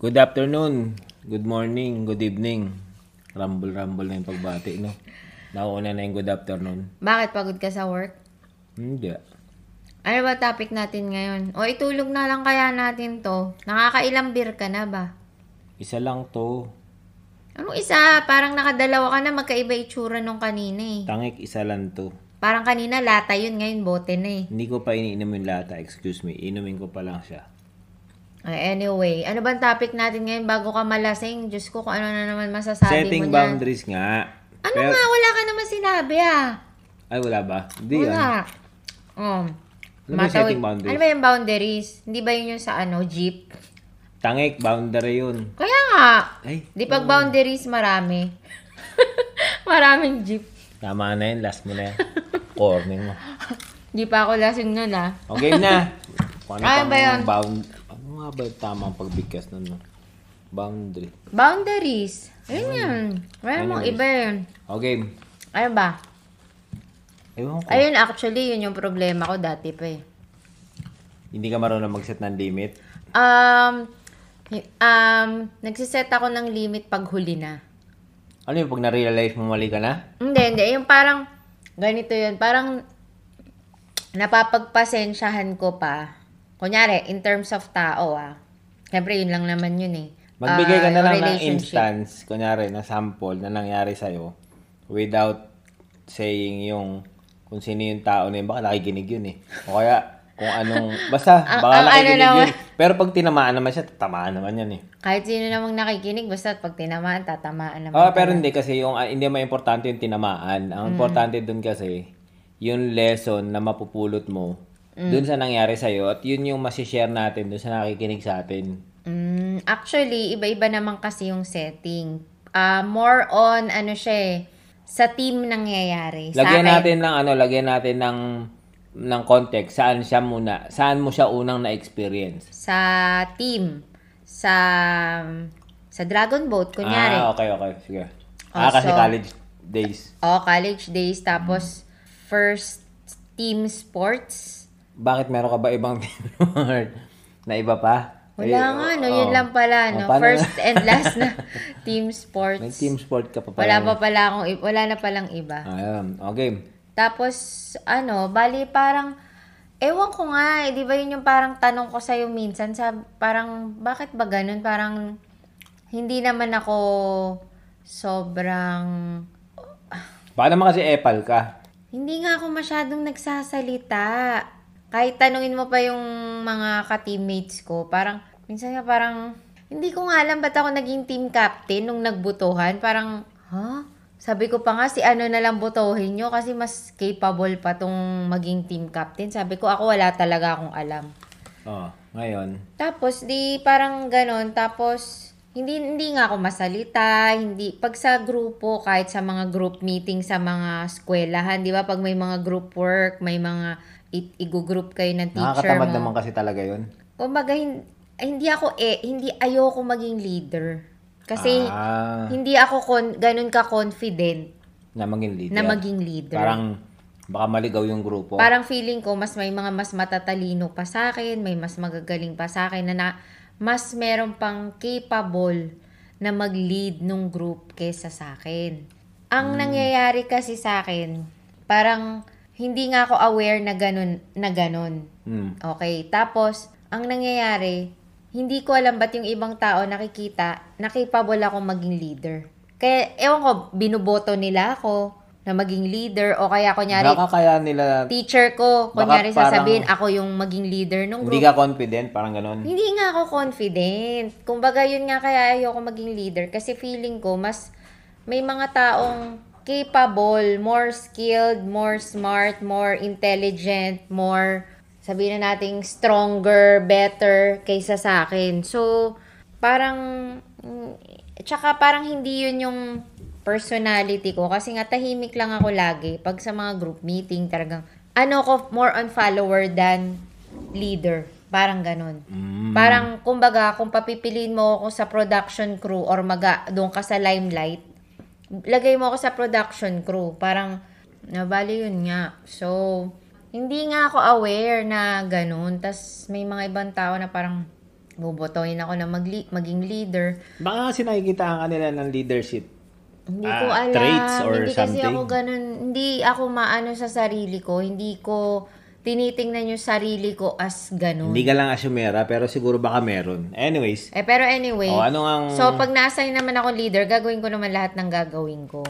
Good afternoon, good morning, good evening. Rumble-rumble na yung pagbati, no? Nauna na yung good afternoon. Bakit pagod ka sa work? Hindi. Ano ba topic natin ngayon? O itulog na lang kaya natin to. Nakakailang beer ka na ba? Isa lang to. Anong isa? Parang nakadalawa ka na magkaiba itsura nung kanina eh. Tangik, isa lang to. Parang kanina lata yun, ngayon bote na eh. Hindi ko pa iniinom yung lata, excuse me. Inumin ko pa lang siya. Ay, anyway, ano bang topic natin ngayon bago ka malasing? Diyos ko kung ano na naman masasabi Setting mo niyan. boundaries nga. Ano Pero- nga? Wala ka naman sinabi ah. Ay, wala ba? Hindi yan. Wala. Um, Ano ba yung setting boundaries? Ano ba yung boundaries? Hindi ba yun yung sa ano, jeep? Tangik, boundary yun. Kaya nga. Ay, Di pag boundaries, marami. Maraming jeep. tama na yun. Last mo na yan. Corning mo. Di pa ako lasing nun ah. Okay na. Kung ano pang ba yun? Bound, nga ba yung tamang pagbigkas nun? no? Boundary. Boundaries. Ayun yan. Wala mong iba yun. Okay. Ano ba? Ewan ko. Ayun, actually, yun yung problema ko dati pa eh. Hindi ka marunong mag-set ng limit. Um, y- um, nagsiset ako ng limit pag huli na. Ano yung pag na-realize mo mali ka na? Hindi, hindi. Yung parang, ganito yun. Parang, napapagpasensyahan ko pa. Kunyari, in terms of tao ah. Siyempre, yun lang naman yun eh. Magbigay ka Ah, na lang ng instance, kunyari, na sample na nangyari sa'yo without saying yung kung sino yung tao na yun. Baka nakikinig yun eh. O kaya, kung anong, basta, baka ang ano nakikinig naman- yun. Pero pag tinamaan naman siya, tatamaan naman yan eh. Kahit sino namang nakikinig, basta pag tinamaan, tatamaan naman. Oo, pero hindi kasi yung, ah, hindi may importante yung tinamaan. Mm. Ang importante dun kasi, yung lesson na mapupulot mo Mm. dun sa nangyari sa'yo at yun yung masishare natin dun sa nakikinig sa atin. Mm, actually, iba-iba naman kasi yung setting. Ah, more on, ano siya eh, sa team nangyayari. Sa Lagyan akin, natin ng ano, lagyan natin ng ng context. Saan siya muna? Saan mo siya unang na-experience? Sa team. Sa, sa Dragon Boat, kunyari. Ah, okay, okay. Sige. Oh, ah, kasi so- college days. O, college days, tapos first team sports. Bakit meron ka ba ibang na iba pa? Wala Eh, nga, no? oo. Yun lang pala, Oh, no? paano- First and last na team sports. May team sport ka pa Wala pala. pa pala akong, i- wala na palang iba. Ayun. Okay. Tapos, ano, bali parang, ewan ko nga, eh, di ba yun yung parang tanong ko sa'yo minsan, sa, parang, bakit ba ganun? Parang, hindi naman ako sobrang, Baka naman kasi epal ka. hindi nga ako masyadong nagsasalita. Kahit tanungin mo pa yung mga ka-teammates ko, parang, minsan nga parang, hindi ko nga alam ba't ako naging team captain nung nagbutuhan. Parang, ha? Sabi ko pa nga, si ano na lang butuhin nyo kasi mas capable pa tong maging team captain. Sabi ko, ako wala talaga akong alam. Oh, ngayon. Tapos, di parang ganon. Tapos, hindi, hindi nga ako masalita. Hindi, pag sa grupo, kahit sa mga group meeting sa mga eskwelahan, di ba? Pag may mga group work, may mga i- i-group kayo ng teacher Nakakatamad mo. naman kasi talaga yun. Kumbaga, hin- hindi ako eh, hindi ayoko maging leader. Kasi, ah, hindi ako kon, ganun ka-confident na maging leader. na maging leader. Parang, baka maligaw yung grupo. Parang feeling ko, mas may mga mas matatalino pa sa akin, may mas magagaling pa sa akin, na, na mas meron pang capable na mag-lead nung group kesa sa akin. Ang nangyayari kasi sa akin, parang hindi nga ako aware na ganun, na ganun. Hmm. Okay, tapos, ang nangyayari, hindi ko alam ba't yung ibang tao nakikita na capable ako maging leader. Kaya, ewan ko, binuboto nila ako na maging leader o kaya kunyari, Baka kaya nila, teacher ko, kunyari parang- sasabihin ako yung maging leader ng hindi group. ka confident, parang ganun. Hindi nga ako confident. Kumbaga, yun nga kaya ayoko maging leader kasi feeling ko mas may mga taong capable, more skilled, more smart, more intelligent, more sabihin na nating stronger, better kaysa sa akin. So, parang mm, tsaka parang hindi yun yung personality ko kasi nga tahimik lang ako lagi pag sa mga group meeting talagang ano ko more on follower than leader. Parang ganun. Mm. Parang, kumbaga, kung papipiliin mo ako sa production crew or maga, doon ka sa limelight, lagay mo ako sa production crew. Parang, nabali yun nga. So, hindi nga ako aware na ganun. tas may mga ibang tao na parang, bubotohin ako na magli- maging leader. Baka kasi nakikita ang kanila ng leadership. Hindi Ah, ko alam. traits or hindi kasi something? ako ganun. Hindi ako maano sa sarili ko. Hindi ko tinitingnan yung sarili ko as ganun. Hindi ka lang asyumera, pero siguro baka meron. Anyways, Eh, pero anyway. O, ano ang- So, pag na-assign naman ako leader, gagawin ko naman lahat ng gagawin ko.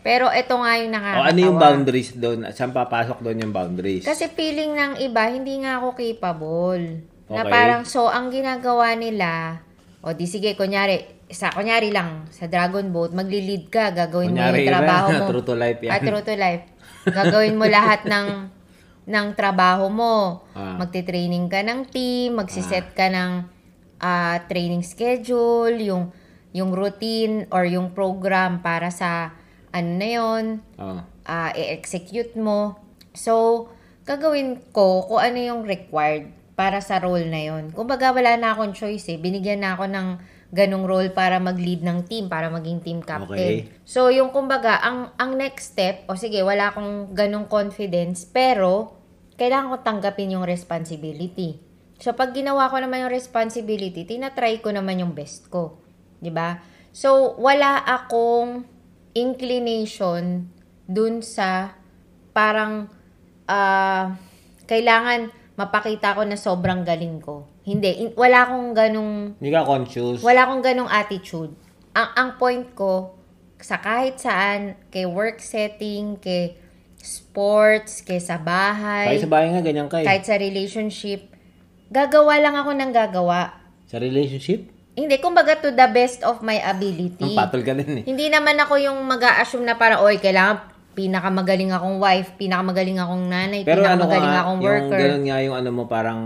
Pero ito nga yung nakakatawa. ano yung boundaries doon? Saan papasok doon yung boundaries? Kasi feeling ng iba, hindi nga ako capable. Na Okay. parang, so, ang ginagawa nila, o di sige, kunyari, sa kunyari lang, sa Dragon Boat, magli-lead ka, gagawin mo Kunyari yung trabaho na, mo. true to life yan. Ah, true to life. Gagawin mo lahat ng ng trabaho mo. Ah. Magte-training ka ng team, magsiset ka ng ah, training schedule, yung yung routine or yung program para sa ano na yon Oh. ah, i-execute mo. So, gagawin ko kung ano yung required para sa role na yon. Kumbaga, wala na akong choice eh. Binigyan na ako ng ganong role para mag-lead ng team, para maging team captain. Okay. So, yung kumbaga, ang, ang next step, o sige, wala akong ganong confidence, pero kailangan ko tanggapin yung responsibility. So, pag ginawa ko naman yung responsibility, tinatry ko naman yung best ko. 'Di ba? So, wala akong inclination dun sa parang ah, kailangan mapakita ko na sobrang galing ko. Hindi, in- wala akong ganong Hindi ka conscious. wala akong ganong attitude. Ang ang point ko sa kahit saan, kay work setting, kay sports, kay sa bahay, Kahit sa bahay nga, ganyan ka eh. kahit sa relationship, gagawa lang ako ng gagawa. Sa relationship, Hindi, kumbaga to the best of my ability. ang patol ka din eh. Hindi naman ako yung mag assume na parang, oy, kailangan pinakamagaling akong wife, pinakamagaling akong nanay, Pero ano ka pinakamagaling akong yung worker. ganun nga yung ano mo, parang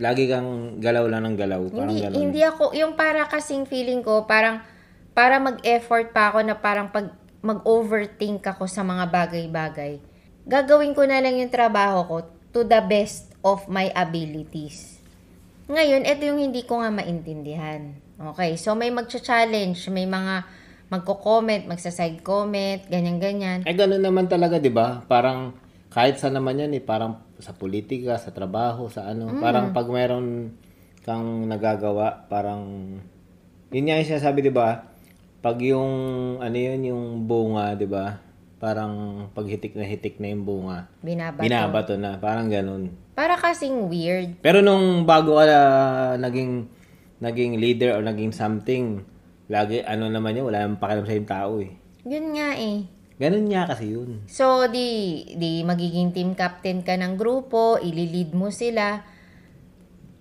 lagi kang galaw lang ng galaw. Parang Hindi, ganun. hindi ako, yung para kasing feeling ko, parang, para mag-effort pa ako na parang pag mag-overthink ako sa mga bagay-bagay, gagawin ko na lang yung trabaho ko to the best of my abilities. Ngayon, ito yung hindi ko nga maintindihan. Okay, so may magcha-challenge, may mga magko-comment, magsa-side comment, ganyan-ganyan. Eh, ganun naman talaga, di ba? Parang, kahit sa naman yan eh, parang sa politika, sa trabaho, sa ano. Mm. Parang pag meron kang nagagawa, parang, yun nga yung sinasabi, di ba? Pag yung, ano yun, yung bunga, di ba? Parang pag hitik na hitik na yung bunga, Binabato. binabato na. Parang ganun. Para kasing weird. Pero nung bago ka na naging, naging leader or naging something, lagi, ano naman yun, wala namang pakialam sa yung tao eh. Yun nga eh. Ganun nga kasi yun. So, di, di magiging team captain ka ng grupo, ililid mo sila.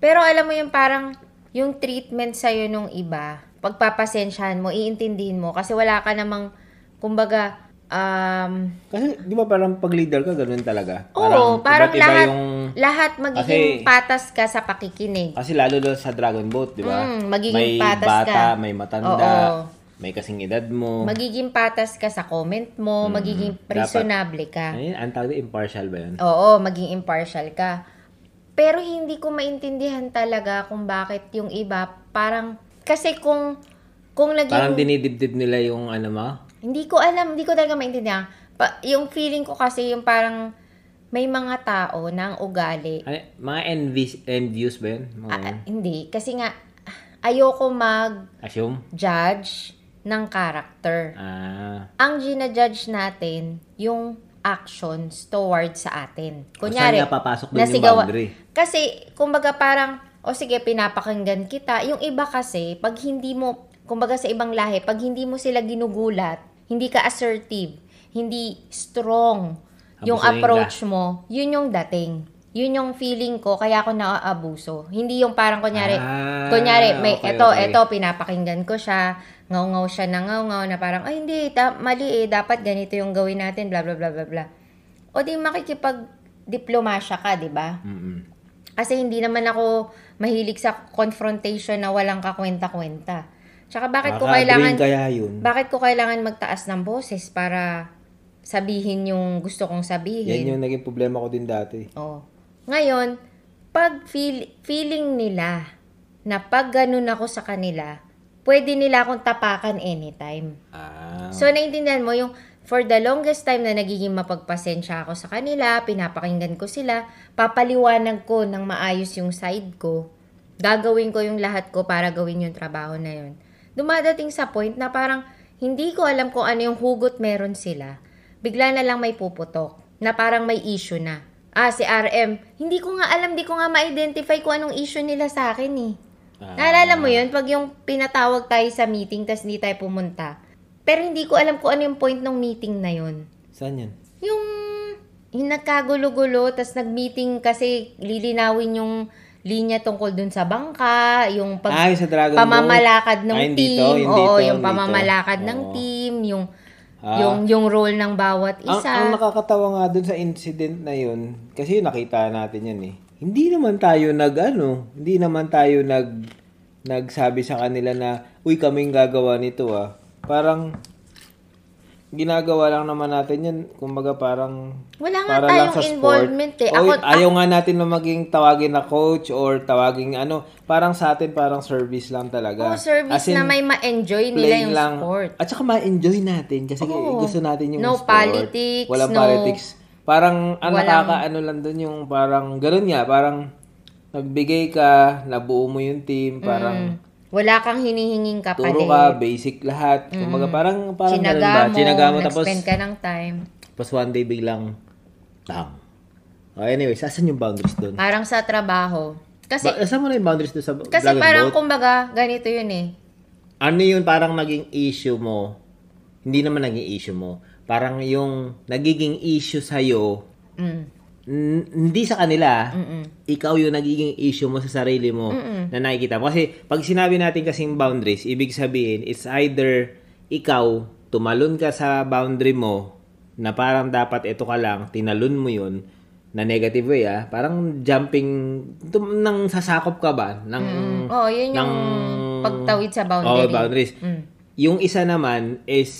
Pero alam mo yung parang, yung treatment sa'yo nung iba, pagpapasensyahan mo, iintindihin mo, kasi wala ka namang, kumbaga, um, Kasi, di ba parang pag leader ka, ganun talaga? oo, parang iba lahat, yung... lahat magiging Kasi- patas ka sa pakikinig. Kasi lalo doon sa Dragon Boat, di ba? Mm, magiging may patas bata, ka. may matanda, Oo. may kasing edad mo. Magiging patas ka sa comment mo, magiging Mm, dapat. reasonable ka. Ayun, ang tawag impartial ba yun? Oo, maging impartial ka. Pero hindi ko maintindihan talaga kung bakit yung iba parang kasi kung kung naging Parang dinidibdib nila yung ano mo. Hindi ko alam, hindi ko talaga maintindihan. Pa, yung feeling ko kasi yung parang may mga tao na ang ugali. Ay, mga envies, envious ba yun? Mga Ah, hindi kasi nga ayoko mag-judge assume? ng character. Ah. Ang ginajudge natin yung actions towards sa atin. Kunyari, saan nga papasok doon yung nasigawa- boundary? Kasi, kumbaga parang, o sige, pinapakinggan kita. Yung iba kasi, pag hindi mo, kumbaga sa ibang lahi, pag hindi mo sila ginugulat, hindi ka assertive, hindi strong yung Abusuhin approach mo, yun yung dating. Yun yung feeling ko, kaya ako naaabuso. Hindi yung parang kunyari, Ah, kunyari, may, okay, eto, okay. eto, pinapakinggan ko siya, ngaw-ngaw siya na ngaw-ngaw na parang, ay hindi, ta- mali eh, dapat ganito yung gawin natin, bla bla bla bla bla. O di makikipag-diplomasya ka, di ba? Kasi hindi naman ako mahilig sa confrontation na walang kakwenta-kwenta. Tsaka bakit ko kailangan kaya yun. bakit ko kailangan magtaas ng boses para sabihin yung gusto kong sabihin? Yan yung naging problema ko din dati. Oh. Ngayon, pag feel, feeling nila na pag ganun ako sa kanila, pwede nila akong tapakan anytime. Ah. So, naiintindihan mo yung for the longest time na nagiging mapagpasensya ako sa kanila, pinapakinggan ko sila, papaliwanag ko ng maayos yung side ko. gagawin ko yung lahat ko para gawin yung trabaho na yun. Dumadating sa point na parang hindi ko alam kung ano yung hugot meron sila. Bigla na lang may puputok na parang may issue na. Ah, si RM, hindi ko nga alam, di ko nga ma-identify kung anong issue nila sa akin eh. Ah. Naalala mo yun? Pag yung pinatawag tayo sa meeting, tas hindi tayo pumunta. Pero hindi ko alam kung ano yung point ng meeting na yun. Saan yan? Yung, yung nagkagulo-gulo, tas nag-meeting kasi lilinawin yung linya tungkol dun sa bangka, yung pag, Ay, sa Dragon pamamalakad ng Ah, hindi team, to, hindi oo, to, yung hindi to. pamamalakad ng Oo. team, yung Ah. yung yung role ng bawat Ang, isa. ang nakakatawa nga dun sa incident na yun, kasi nakita natin yan eh. Hindi naman tayo nag ano, hindi naman tayo nag nagsabi sa kanila na, uy kaming gagawa nito ah. Parang ginagawa lang naman natin yan, kumbaga parang Wala nga para tayong lang sa sport. involvement eh. Ako- ayaw nga natin na maging tawagin na coach or tawagin ano, parang sa atin parang service lang talaga. Oh, service in, na may ma-enjoy nila yung lang. sport. At saka ma-enjoy natin kasi Oo. gusto natin yung No sport. politics, Walang no- politics. Parang ang Walang- nakakaano lang doon yung parang gano'n nga, parang nagbigay ka, nabuo mo yung team, parang Wala kang hinihinging kapalit. turo ka, basic lahat. Kumbaga parang parang Chinaga mo, Chinaga mo tapos nag-spend ka ng time. tapos one day biglang tang. Oh, anyways, asan yung boundaries doon? Parang sa trabaho. Kasi, Ba, asan mo na yung boundaries doon sa kasi parang Boat? kumbaga, ganito yun eh. ano yun parang naging issue mo? Hindi naman naging issue mo. Parang yung nagiging issue sa'yo, Mm. N- hindi sa kanila, ikaw yung nagiging issue mo sa sarili mo na nakikita mo. Kasi pag sinabi natin kasing boundaries, ibig sabihin, it's either ikaw, tumalon ka sa boundary mo, na parang dapat ito ka lang, tinalon mo yun, na negative way ah, parang jumping, tum- nang sasakop ka ba? Ng, Oo, yun yung ng- pagtawid sa Oh, boundary. boundaries. Mm. Yung isa naman is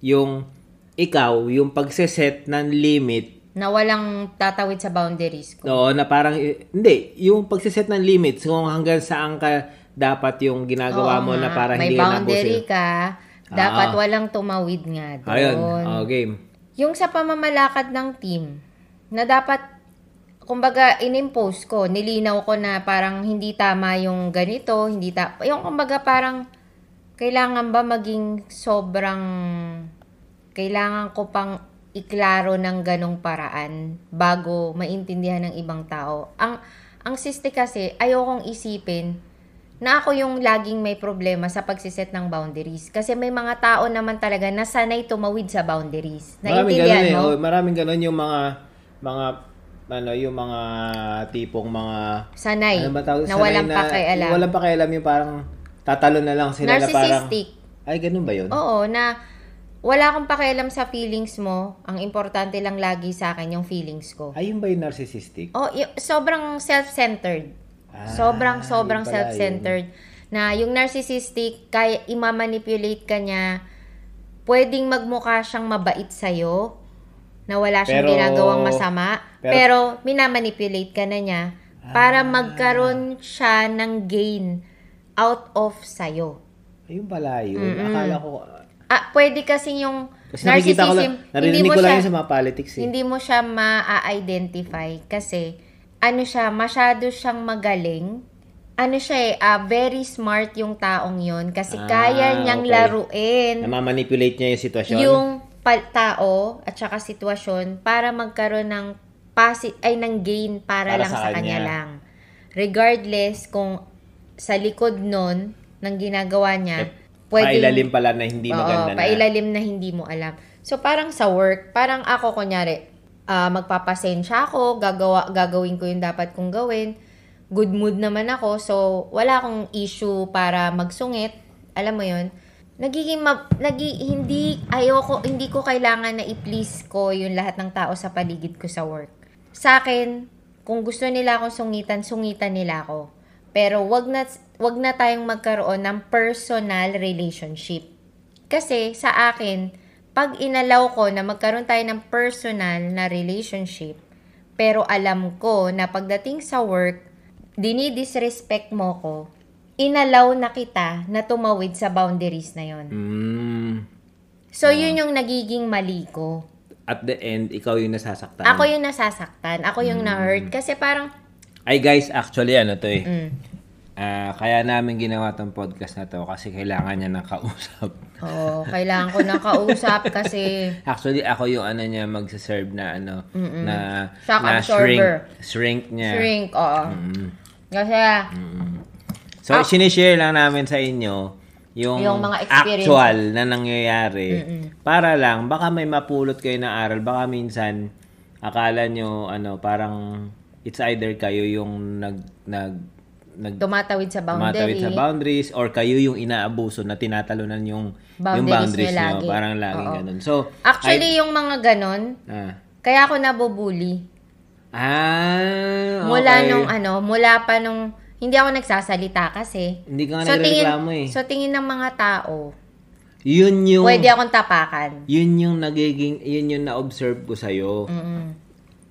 yung ikaw, yung pagseset ng limit Na walang tatawid sa boundaries ko. Oo, na parang, eh, hindi, yung pagsiset ng limits, kung hanggang saan ka dapat yung ginagawa Oo mo na nga, para May hindi ka boundary nabusin. ka, dapat Ah. walang tumawid nga doon. Ayun, oh, game. Yung sa pamamalakad ng team, na dapat, kumbaga, inimpose ko, nilinaw ko na parang hindi tama yung ganito, hindi ta yung kumbaga parang, kailangan ba maging sobrang, kailangan ko pang iklaro ng ganong paraan bago maintindihan ng ibang tao. Ang, ang siste kasi, ayokong isipin na ako yung laging may problema sa pagsiset ng boundaries. Kasi may mga tao naman talaga na sanay tumawid sa boundaries. Maraming Naintindihan ganun eh. mo? Oh, maraming ganun yung mga, mga, ano, yung mga tipong mga, Sanay. ano ba tawag? na Sanay walang pakialam. Walang pakialam yung parang, tatalo na lang sila na parang, ay, ganun ba yun? Oo, na wala akong pakialam sa feelings mo. Ang importante lang lagi sa akin yung feelings ko. Ayun ba yung narcissistic? Oh, y- sobrang self-centered. Ah, sobrang sobrang yun self-centered. Na yung narcissistic, kaya i-manipulate ka niya, pwedeng magmukha siyang mabait sa'yo, na wala siyang Pero- ginagawang masama, pero- pero, minamanipulate ka na niya para magkaroon siya ng gain out of sa'yo. Ayun pala yun. Akala ko, Ah, pwede kasi yung kasi nakikita ko lang, narcissism, narinig mo ko lang siya- sa mga politics eh. hindi mo siya ma-identify kasi ano siya, masyado siyang magaling. Ano siya eh, ah, very smart yung taong yon kasi Ah, kaya niyang okay. laruin Namamanipulate niya yung sitwasyon. yung pa- tao at saka sitwasyon para magkaroon ng pasi- ay ng gain para, Para lang sa kanya kanya. lang. Regardless kung sa likod nun ng ginagawa niya, Eh, pwedeng Pailalim pala na hindi Oo, maganda na. pailalim na hindi mo alam. So, parang sa work, parang ako, kunyari, ah, magpapasensya ako, gagawa, gagawin ko yung dapat kong gawin. Good mood naman ako, so wala akong issue para magsungit. Alam mo yun? Nagiging, ma- nagi, hindi, ayoko, hindi ko kailangan na i-please ko yung lahat ng tao sa paligid ko sa work. Sa akin, kung gusto nila akong sungitan, sungitan nila ako. Pero wag na, wag na tayong magkaroon ng personal relationship. Kasi sa akin, pag inalaw ko na magkaroon tayo ng personal na relationship, pero alam ko na pagdating sa work, dinidisrespect mo ko, inalaw na kita na tumawid sa boundaries na yon. Mm, So, yun yung nagiging mali ko. at the end, ikaw yung nasasaktan. Ako yung nasasaktan. Ako yung na-hurt. Kasi parang, Ay guys, actually ano to eh. mm, Ah, kaya namin ginawa tong podcast na to kasi kailangan niya ng kausap. Oo, kailangan ko ng kausap kasi Actually, ako yung ano niya magsaserve na ano, na, Shock na absorber. shrink, shrink niya. shrink, oo. Kasi, So, sinishare lang namin sa inyo yung, Yung mga actual na nangyayari. Para lang, baka may mapulot kayo na aral. Baka minsan, akala nyo, ano, parang, it's either kayo yung nag, nag, nag, tumatawid sa tumatawid boundary. sa boundaries or kayo yung inaabuso na tinatalunan yung yung Boundaries boundaries niya nyo. lagi. Parang laging Oo. ganun. So, Actually, yung mga ganon, ah, kaya ako nabubuli. ah, Mula okay. nung ano, mula pa nung, hindi ako nagsasalita kasi. Hindi ka nga So tingin, eh. so tingin ng mga tao, Yun yung, pwede akong tapakan. yun yung nagiging, yun yung na-observe ko sa'yo. Mm-mm.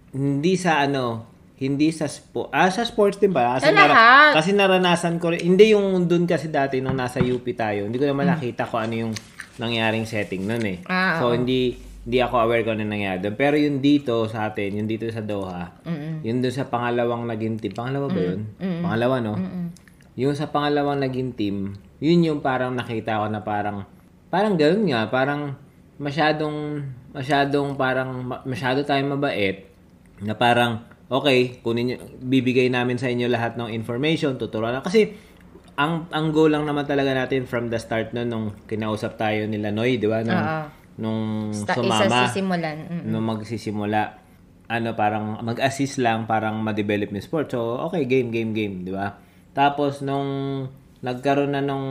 Hindi sa ano, hindi sa sport. Ah, sa sports din ba? Sa lahat. kasi naranasan ko rin. Hindi yung dun kasi dati nung nasa UP tayo. Hindi ko naman nakita kung ano yung nangyaring setting nun eh. Ah, so, oo. hindi hindi ako aware kung ano nangyari doon. Pero yung dito sa atin, yung dito sa Doha, Mm-mm. yung doon sa pangalawang naging team. Pangalawa ba yun? Mm-mm. Pangalawa, no? Mm-mm. Yung sa pangalawang naging team, yun yung parang nakita ko na parang, parang gano'n nga, parang masyadong, masyadong parang, ma- masyado tayong mabait, na parang, okay, kunin nyo, bibigay namin sa inyo lahat ng information, tuturuan na. Kasi, ang, ang goal lang naman talaga natin from the start no, nung kinausap tayo nila Noy, di ba? Nung, Oo. nung Sta- isa sumama sisimulan. Mm. nung magsisimula ano parang mag-assist lang parang ma-develop yung sport. So okay, game game game, di ba? Tapos nung nagkaroon na nung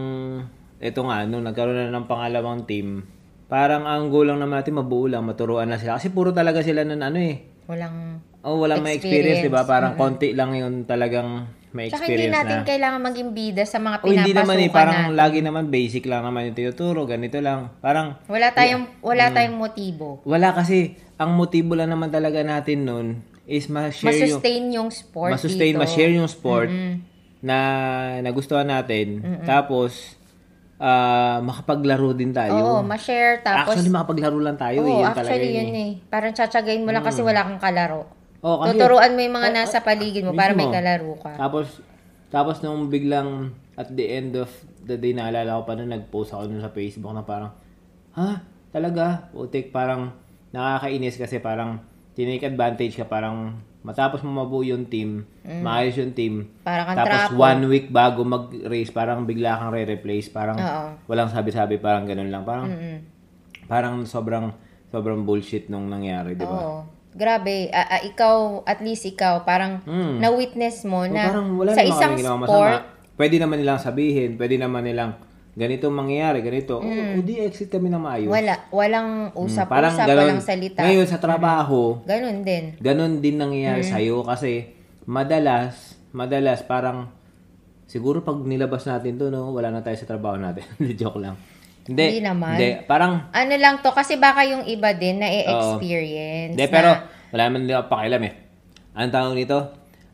ito nga nung nagkaroon na ng pangalawang team, parang ang goal lang naman natin mabuo lang, maturuan na sila kasi puro talaga sila nun ano eh. Walang, Oh, walang may experience, di ba? Parang konti lang yun talagang may tsaka hindi experience natin na. kailangan maging bida sa mga Oh, hindi naman eh, pinapasukan parang natin. lagi naman basic lang naman yung tinuturo, ganito lang. Parang Wala tayong, Mm. wala tayong motibo. Wala kasi, ang motibo lang naman talaga natin nun is ma-share yung, Masustain yung sport ma-sustain, dito. ma-share yung sport Mm. na nagustuhan natin. Tapos, ah makapaglaro din Oo, tayo. ma-share. Tapos, actually, makapaglaro lang tayo. Oo, eh. Yun talaga actually yun eh. eh. Parang tsatsagain mo lang kasi wala kang kalaro. Oh, kasi, Tuturuan mo yung mga nasa paligid mo para may mismo. kalaro ka. Tapos, tapos nung biglang at the end of the day, naalala ko pa nung nag-post ako nun sa Facebook na parang, ha? Talaga? Putik, parang nakakainis kasi parang tinake advantage ka, parang matapos mo mabuo yung team, maayos yung team, Para kang tapos trapo. one week bago mag-race, parang bigla kang re-replace, parang Oo. walang sabi-sabi, parang ganun lang. Parang, Mm-mm. parang sobrang, sobrang bullshit nung nangyari, di ba? Oo. Grabe, ah, ah, ikaw, at least ikaw, parang Mm. na-witness mo O, na parang wala sa isang sport, masama. Pwede naman nilang sabihin, pwede naman nilang ganito mangyayari, ganito. O, di exit kami na maayos. Mm. wala, walang Mm, usap-usap, ganun. walang salita. Ngayon sa trabaho, Ganun din. ganun din nangyayari Mm. sa'yo kasi madalas, madalas parang siguro pag nilabas natin to, no, wala na tayo sa trabaho natin. Joke lang. Hindi, Hindi naman. Hindi, parang Ano lang to, kasi baka yung iba din na i-experience. Hindi, pero wala naman nila pakialam eh. Anong tawag nito?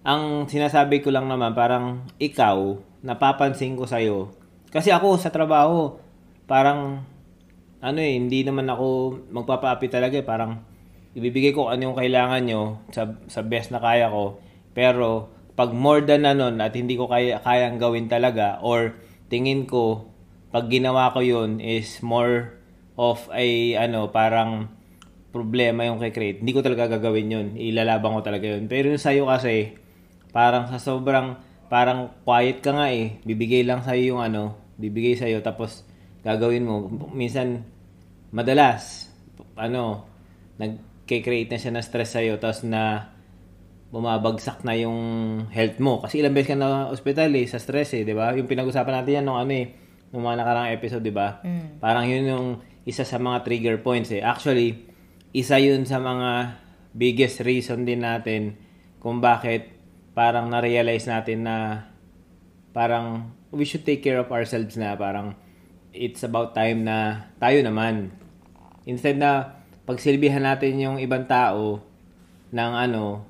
Ang sinasabi ko lang naman, parang ikaw, napapansin ko sa'yo. Kasi ako sa trabaho, parang, ano eh, hindi naman ako magpapaapi talaga eh. Parang, ibibigay ko ano yung kailangan nyo sa, sa best na kaya ko. Pero, pag more than na nun at hindi ko kaya, kayang gawin talaga or tingin ko, pag ginawa ko yun is more of a, ano, parang, problema yung kay create, hindi ko talaga gagawin yun. Ilalaban ko talaga yun. Pero yung sa'yo kasi, parang sa sobrang, parang quiet ka nga eh. Bibigay lang sa'yo yung ano, bibigay sa'yo, tapos gagawin mo. Minsan, madalas, ano, nag-create na siya ng stress sa'yo, tapos na bumabagsak na yung health mo. Kasi ilang beses ka na hospital eh, sa stress eh, di ba? Yung pinag-usapan natin yan nung ano eh, nung mga nakarang episode, di ba? Parang yun yung isa sa mga trigger points eh. Actually, isa yun sa mga biggest reason din natin kung bakit parang na-realize natin na parang we should take care of ourselves na parang it's about time na tayo naman. Instead na pagsilbihan natin yung ibang tao ng ano,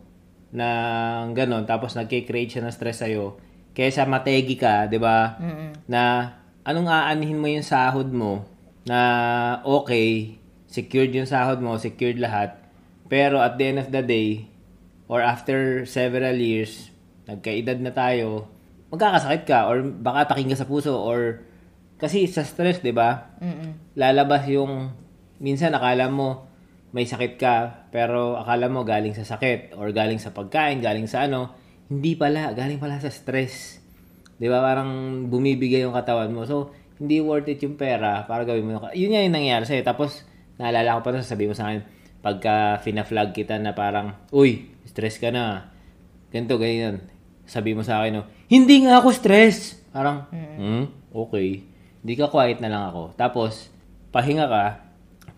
ng ganon, tapos nagkikreate siya ng stress sa'yo, kaysa mategi ka, di ba? Na anong aanihin mo yung sahod mo na okay, secured yung sahod mo, secured lahat, pero at the end of the day, or after several years, nagkaedad na tayo, magkakasakit ka or baka taking ka sa puso or kasi sa stress, 'di ba? Lalabas yung minsan akala mo may sakit ka pero akala mo galing sa sakit or galing sa pagkain, galing sa ano, hindi pala, galing pala sa stress. 'Di ba? Parang bumibigay yung katawan mo. So, hindi worth it yung pera para gawin mo. Yun nga yung nangyari sa'yo. Tapos, naalala ko pa rin, sabi mo sa akin, pagka fina-flag kita na parang, uy, stress ka na. Ganito, ganyan. Sabi mo sa akin, no, hindi nga ako stress. Parang, hmm, okay. Hindi ka quiet na lang ako. Tapos, pahinga ka,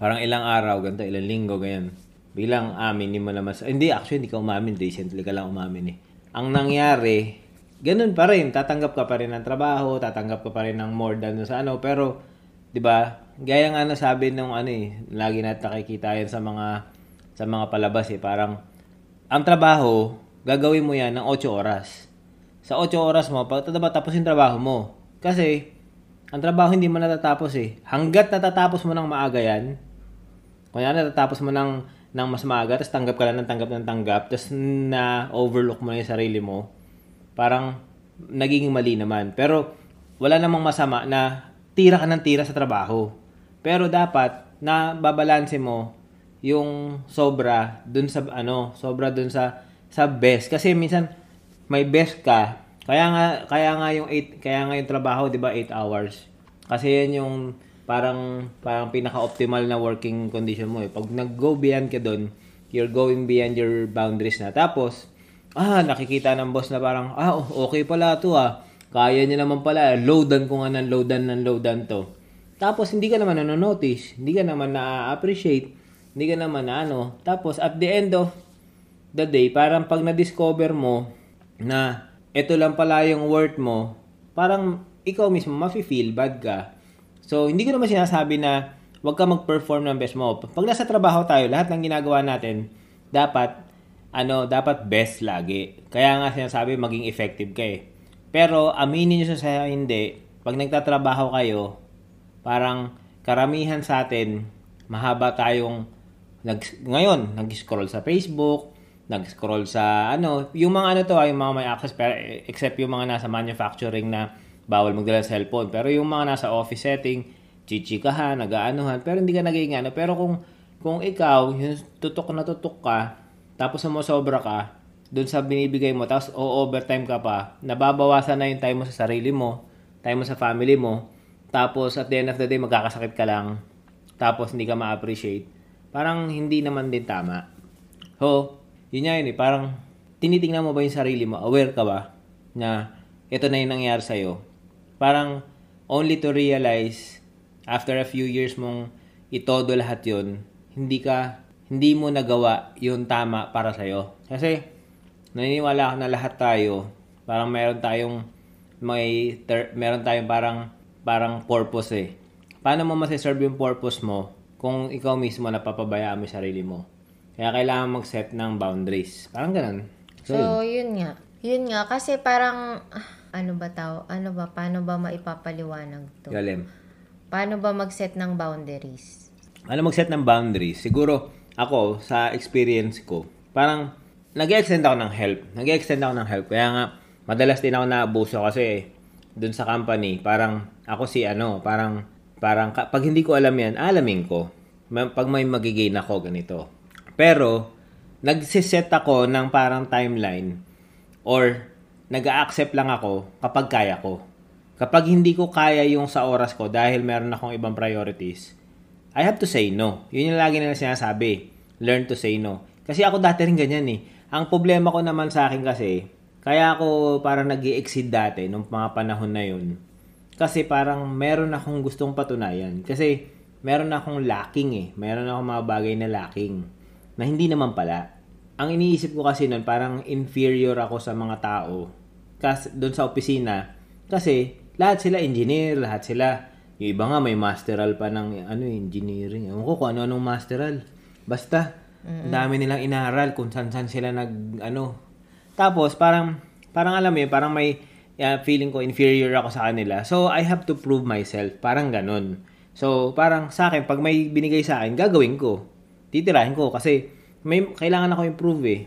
parang ilang araw, ganito, ilang linggo, ganyan. Bilang amin, hindi mo naman, sa- hindi, actually, hindi ka umamin, recently ka lang umamin eh. Ang nangyari, ganun pa rin, tatanggap ka pa rin ng trabaho, tatanggap ka pa rin ng more than sa ano, pero, di ba, gaya nga na sabi nung ano eh, lagi natin nakikita yan sa mga, sa mga palabas eh, parang, ang trabaho, gagawin mo yan ng 8 oras. Sa 8 oras mo, pag diba, tapos yung trabaho mo. Kasi, ang trabaho hindi mo natatapos eh. Hanggat natatapos mo ng maaga yan, kaya natatapos mo ng, ng mas maaga, tapos tanggap ka lang ng tanggap ng tanggap, tapos na-overlook mo na yung sarili mo, parang nagiging mali naman. Pero wala namang masama na tira ka ng tira sa trabaho. Pero dapat na babalanse mo yung sobra dun sa ano, sobra dun sa sa best kasi minsan may best ka. Kaya nga kaya nga yung 8 kaya nga yung trabaho, 'di ba, 8 hours. Kasi yan yung parang parang pinaka-optimal na working condition mo eh. Pag nag-go beyond ka doon, you're going beyond your boundaries na. Tapos ah, nakikita ng boss na parang, ah, okay pala to ah. Kaya niya naman pala, loadan ko nga ng loadan ng loadan to. Tapos hindi ka naman nanonotice, hindi ka naman na-appreciate, hindi ka naman na ano. Tapos at the end of the day, parang pag na-discover mo na ito lang pala yung worth mo, parang ikaw mismo mafe-feel bad ka. So, hindi ko naman sinasabi na huwag ka mag-perform ng best mo. Pag nasa trabaho tayo, lahat ng ginagawa natin, dapat ano, dapat best lagi. Kaya nga sinasabi maging effective ka eh. Pero aminin nyo sa hindi, pag nagtatrabaho kayo, parang karamihan sa atin, mahaba tayong nag, ngayon, nag-scroll sa Facebook, nag-scroll sa ano, yung mga ano to, ay yung mga may access, pero except yung mga nasa manufacturing na bawal magdala ng cellphone. Pero yung mga nasa office setting, chichikahan, nag-aanuhan, pero hindi ka naging ano. Pero kung, kung ikaw, yung tutok na tutok ka, tapos sumosobra ka, dun sa binibigay mo, tapos o-overtime ka pa, nababawasan na yung time mo sa sarili mo, time mo sa family mo, tapos at the end of the day, magkakasakit ka lang, tapos hindi ka ma-appreciate, parang hindi naman din tama. So, yun nga yun eh, parang tinitingnan mo ba yung sarili mo, aware ka ba na ito na yung nangyari sa'yo. Parang only to realize after a few years mong itodo lahat yun, hindi ka, hindi mo nagawa yung tama para sa'yo. Kasi, naniniwala ako na lahat tayo, parang meron tayong may ter- meron tayong parang parang purpose eh. Paano mo masiserve yung purpose mo kung ikaw mismo napapabayaan mo yung sarili mo? Kaya kailangan mag-set ng boundaries. Parang ganun. So, So, yun nga. Yun nga, kasi parang, ano ba tao? Ano ba? Paano ba maipapaliwanag to? galim. Paano ba mag-set ng boundaries? Ano mag-set ng boundaries? Siguro, ako, sa experience ko, parang nag-extend ako ng help. Nag-extend ako ng help. Kaya nga, madalas din ako naabuso kasi dun sa company, parang ako si ano, parang, parang pag hindi ko alam yan, alamin ko. Pag may magigain ako, ganito. Pero, nagsiset ako ng parang timeline or nag-accept lang ako kapag kaya ko. Kapag hindi ko kaya yung sa oras ko dahil meron akong ibang priorities, I have to say no. Yun yung lagi nila sinasabi. Learn to say no. Kasi ako dati rin ganyan eh. Ang problema ko naman sa akin kasi, kaya ako parang nag exceed dati nung mga panahon na yun. Kasi parang meron akong gustong patunayan. Kasi meron akong lacking eh. Meron akong mga bagay na lacking. Na hindi naman pala. Ang iniisip ko kasi nun, parang inferior ako sa mga tao. Kasi doon sa opisina. Kasi lahat sila engineer, lahat sila yung iba nga may masteral pa ng ano engineering. Ewan ko kung ano-anong masteral. Basta, ang dami nilang inaral kung saan-saan sila nag ano. Tapos parang parang alam mo yun, parang may uh, feeling ko inferior ako sa kanila. So I have to prove myself. Parang ganun. So parang sa akin pag may binigay sa akin, gagawin ko. Titirahin ko kasi may kailangan ako improve eh.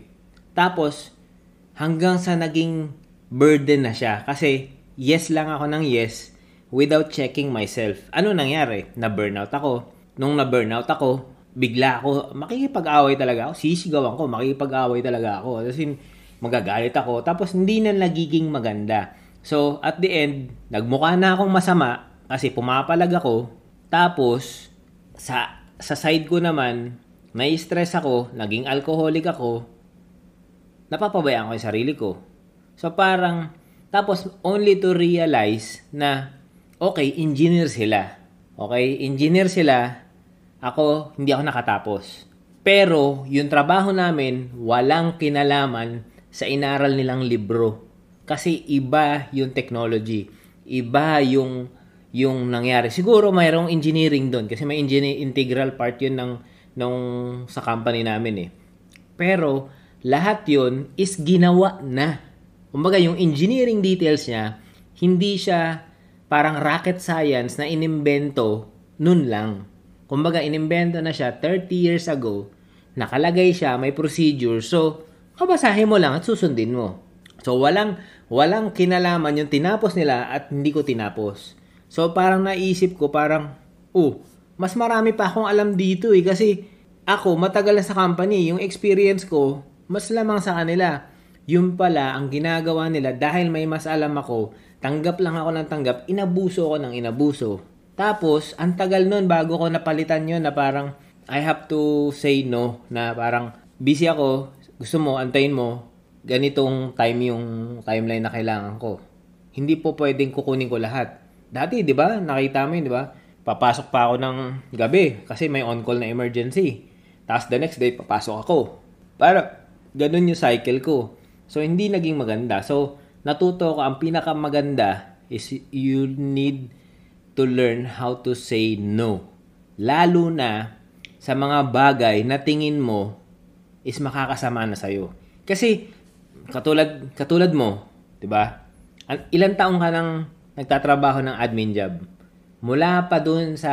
Tapos hanggang sa naging burden na siya. Kasi yes lang ako ng yes without checking myself. Ano nangyari? Na-burnout ako. Nung na-burnout ako, bigla ako, makikipag-away talaga ako. Sisigawan ko, makikipag-away talaga ako. As magagalit ako. Tapos, hindi na nagiging maganda. So, at the end, nagmukha na akong masama kasi pumapalag ako. Tapos, sa, sa side ko naman, na-stress ako, naging alcoholic ako, napapabayaan ko yung sarili ko. So, parang, tapos, only to realize na, okay, engineer sila. Okay, engineer sila, ako, hindi ako nakatapos. Pero, yung trabaho namin, walang kinalaman sa inaral nilang libro. Kasi iba yung technology. Iba yung yung nangyari. Siguro mayroong engineering doon kasi may engineer integral part yun ng nung sa company namin eh. Pero lahat yun is ginawa na. Kumbaga yung engineering details niya, hindi siya parang rocket science na inimbento nun lang. Kumbaga inimbento na siya 30 years ago. Nakalagay siya, may procedure. So, kabasahin mo lang at susundin mo. So, walang, walang kinalaman yung tinapos nila at hindi ko tinapos. So, parang naisip ko, parang, oh, mas marami pa akong alam dito eh. Kasi, ako, matagal na sa company. Yung experience ko, mas lamang sa kanila. Yung pala, ang ginagawa nila, dahil may mas alam ako, tanggap lang ako ng tanggap, inabuso ako ng inabuso. Tapos, ang tagal nun bago ko napalitan yun na parang, I have to say no, na parang, busy ako, gusto mo, antayin mo, ganitong time yung timeline na kailangan ko. Hindi po pwedeng kukunin ko lahat. Dati, di ba, nakita mo yun, di ba? Papasok pa ako ng gabi kasi may on-call na emergency. Tapos the next day, papasok ako. Para, ganun yung cycle ko. So, hindi naging maganda. So, natuto ko, ang pinakamaganda is you need to learn how to say no. Lalo na sa mga bagay na tingin mo is makakasama na sa'yo. Kasi, katulad katulad mo, 'di ba? Ilan taong ka nang nagtatrabaho ng admin job? Mula pa dun sa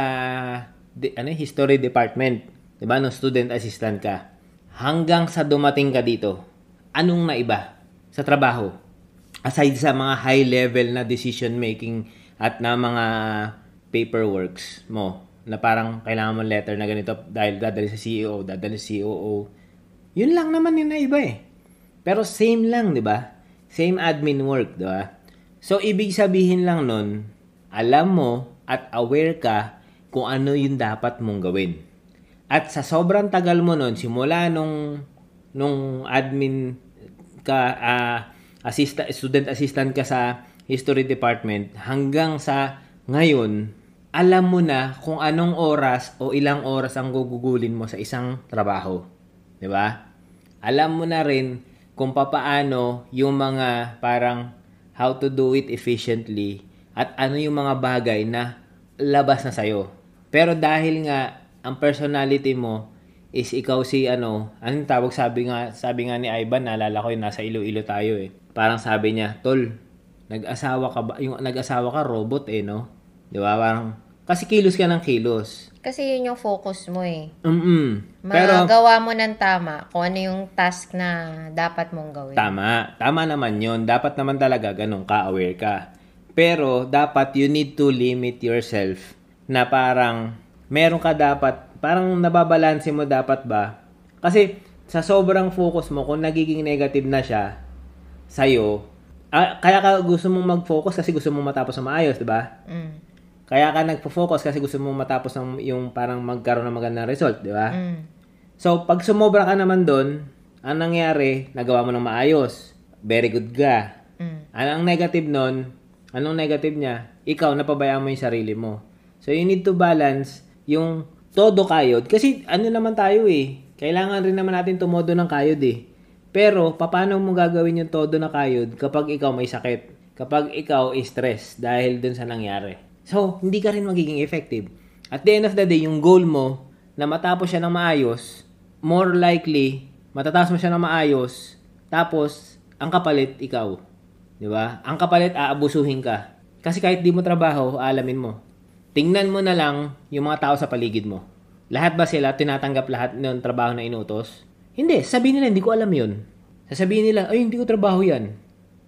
di, ano history department, 'di ba? No student assistant ka. Hanggang sa dumating ka dito. Anong naiba sa trabaho? Aside sa mga high level na decision making at na mga paperworks mo na parang kailangan mo letter na ganito dahil dadali sa CEO, dadali sa COO. Yun lang naman yung naiba eh. Pero same lang, 'di ba? Same admin work, 'di ba? So ibig sabihin lang nun, alam mo at aware ka kung ano yung dapat mong gawin. At sa sobrang tagal mo nun, simula nung nung admin ka uh, assistant student assistant ka sa history department hanggang sa ngayon, alam mo na kung anong oras o ilang oras ang gugugulin mo sa isang trabaho. 'Di ba? Alam mo na rin kung papaano yung mga parang how to do it efficiently at ano yung mga bagay na labas na sa'yo. Pero dahil nga ang personality mo is ikaw si ano, anong tawag sabi nga sabi nga ni Ivan, naalala ko yung nasa Iloilo tayo eh. Parang sabi niya, "Tol, nag-asawa ka ba? Yung nag-asawa ka robot eh, no?" 'Di ba? Parang kasi kilos ka ng kilos. Kasi yun yung focus mo eh. Mm Pero, Magawa mo ng tama kung ano yung task na dapat mong gawin. Tama. Tama naman yun. Dapat naman talaga ganun ka, aware ka. Pero, dapat you need to limit yourself na parang meron ka dapat, parang nababalanse mo dapat ba? Kasi, sa sobrang focus mo, kung nagiging negative na siya sa'yo, ah, kaya ka gusto mong mag-focus kasi gusto mong matapos na maayos, di ba? Mm. Kaya ka nagfo-focus kasi gusto mo matapos ng yung parang magkaroon ng magandang result, di ba? Mm. So, pag sumobra ka naman doon, ang nangyari, nagawa mo ng maayos. Very good ka. Mm. Ang negative nun, anong negative niya? Ikaw, napabayaan mo yung sarili mo. So, you need to balance yung todo kayod. Kasi ano naman tayo eh. Kailangan rin naman natin tumodo ng kayod eh. Pero, paano mo gagawin yung todo na kayod kapag ikaw may sakit? Kapag ikaw is stress dahil dun sa nangyari? So, hindi ka rin magiging effective. At the end of the day, yung goal mo na matapos siya ng maayos, more likely, matatapos mo siya ng maayos, tapos, ang kapalit, ikaw. Di ba? Ang kapalit, aabusuhin ka. Kasi kahit di mo trabaho, alamin mo. Tingnan mo na lang yung mga tao sa paligid mo. Lahat ba sila tinatanggap lahat ng trabaho na inutos? Hindi. Sabihin nila, hindi ko alam yun. Sasabihin nila, ay, hindi ko trabaho yan.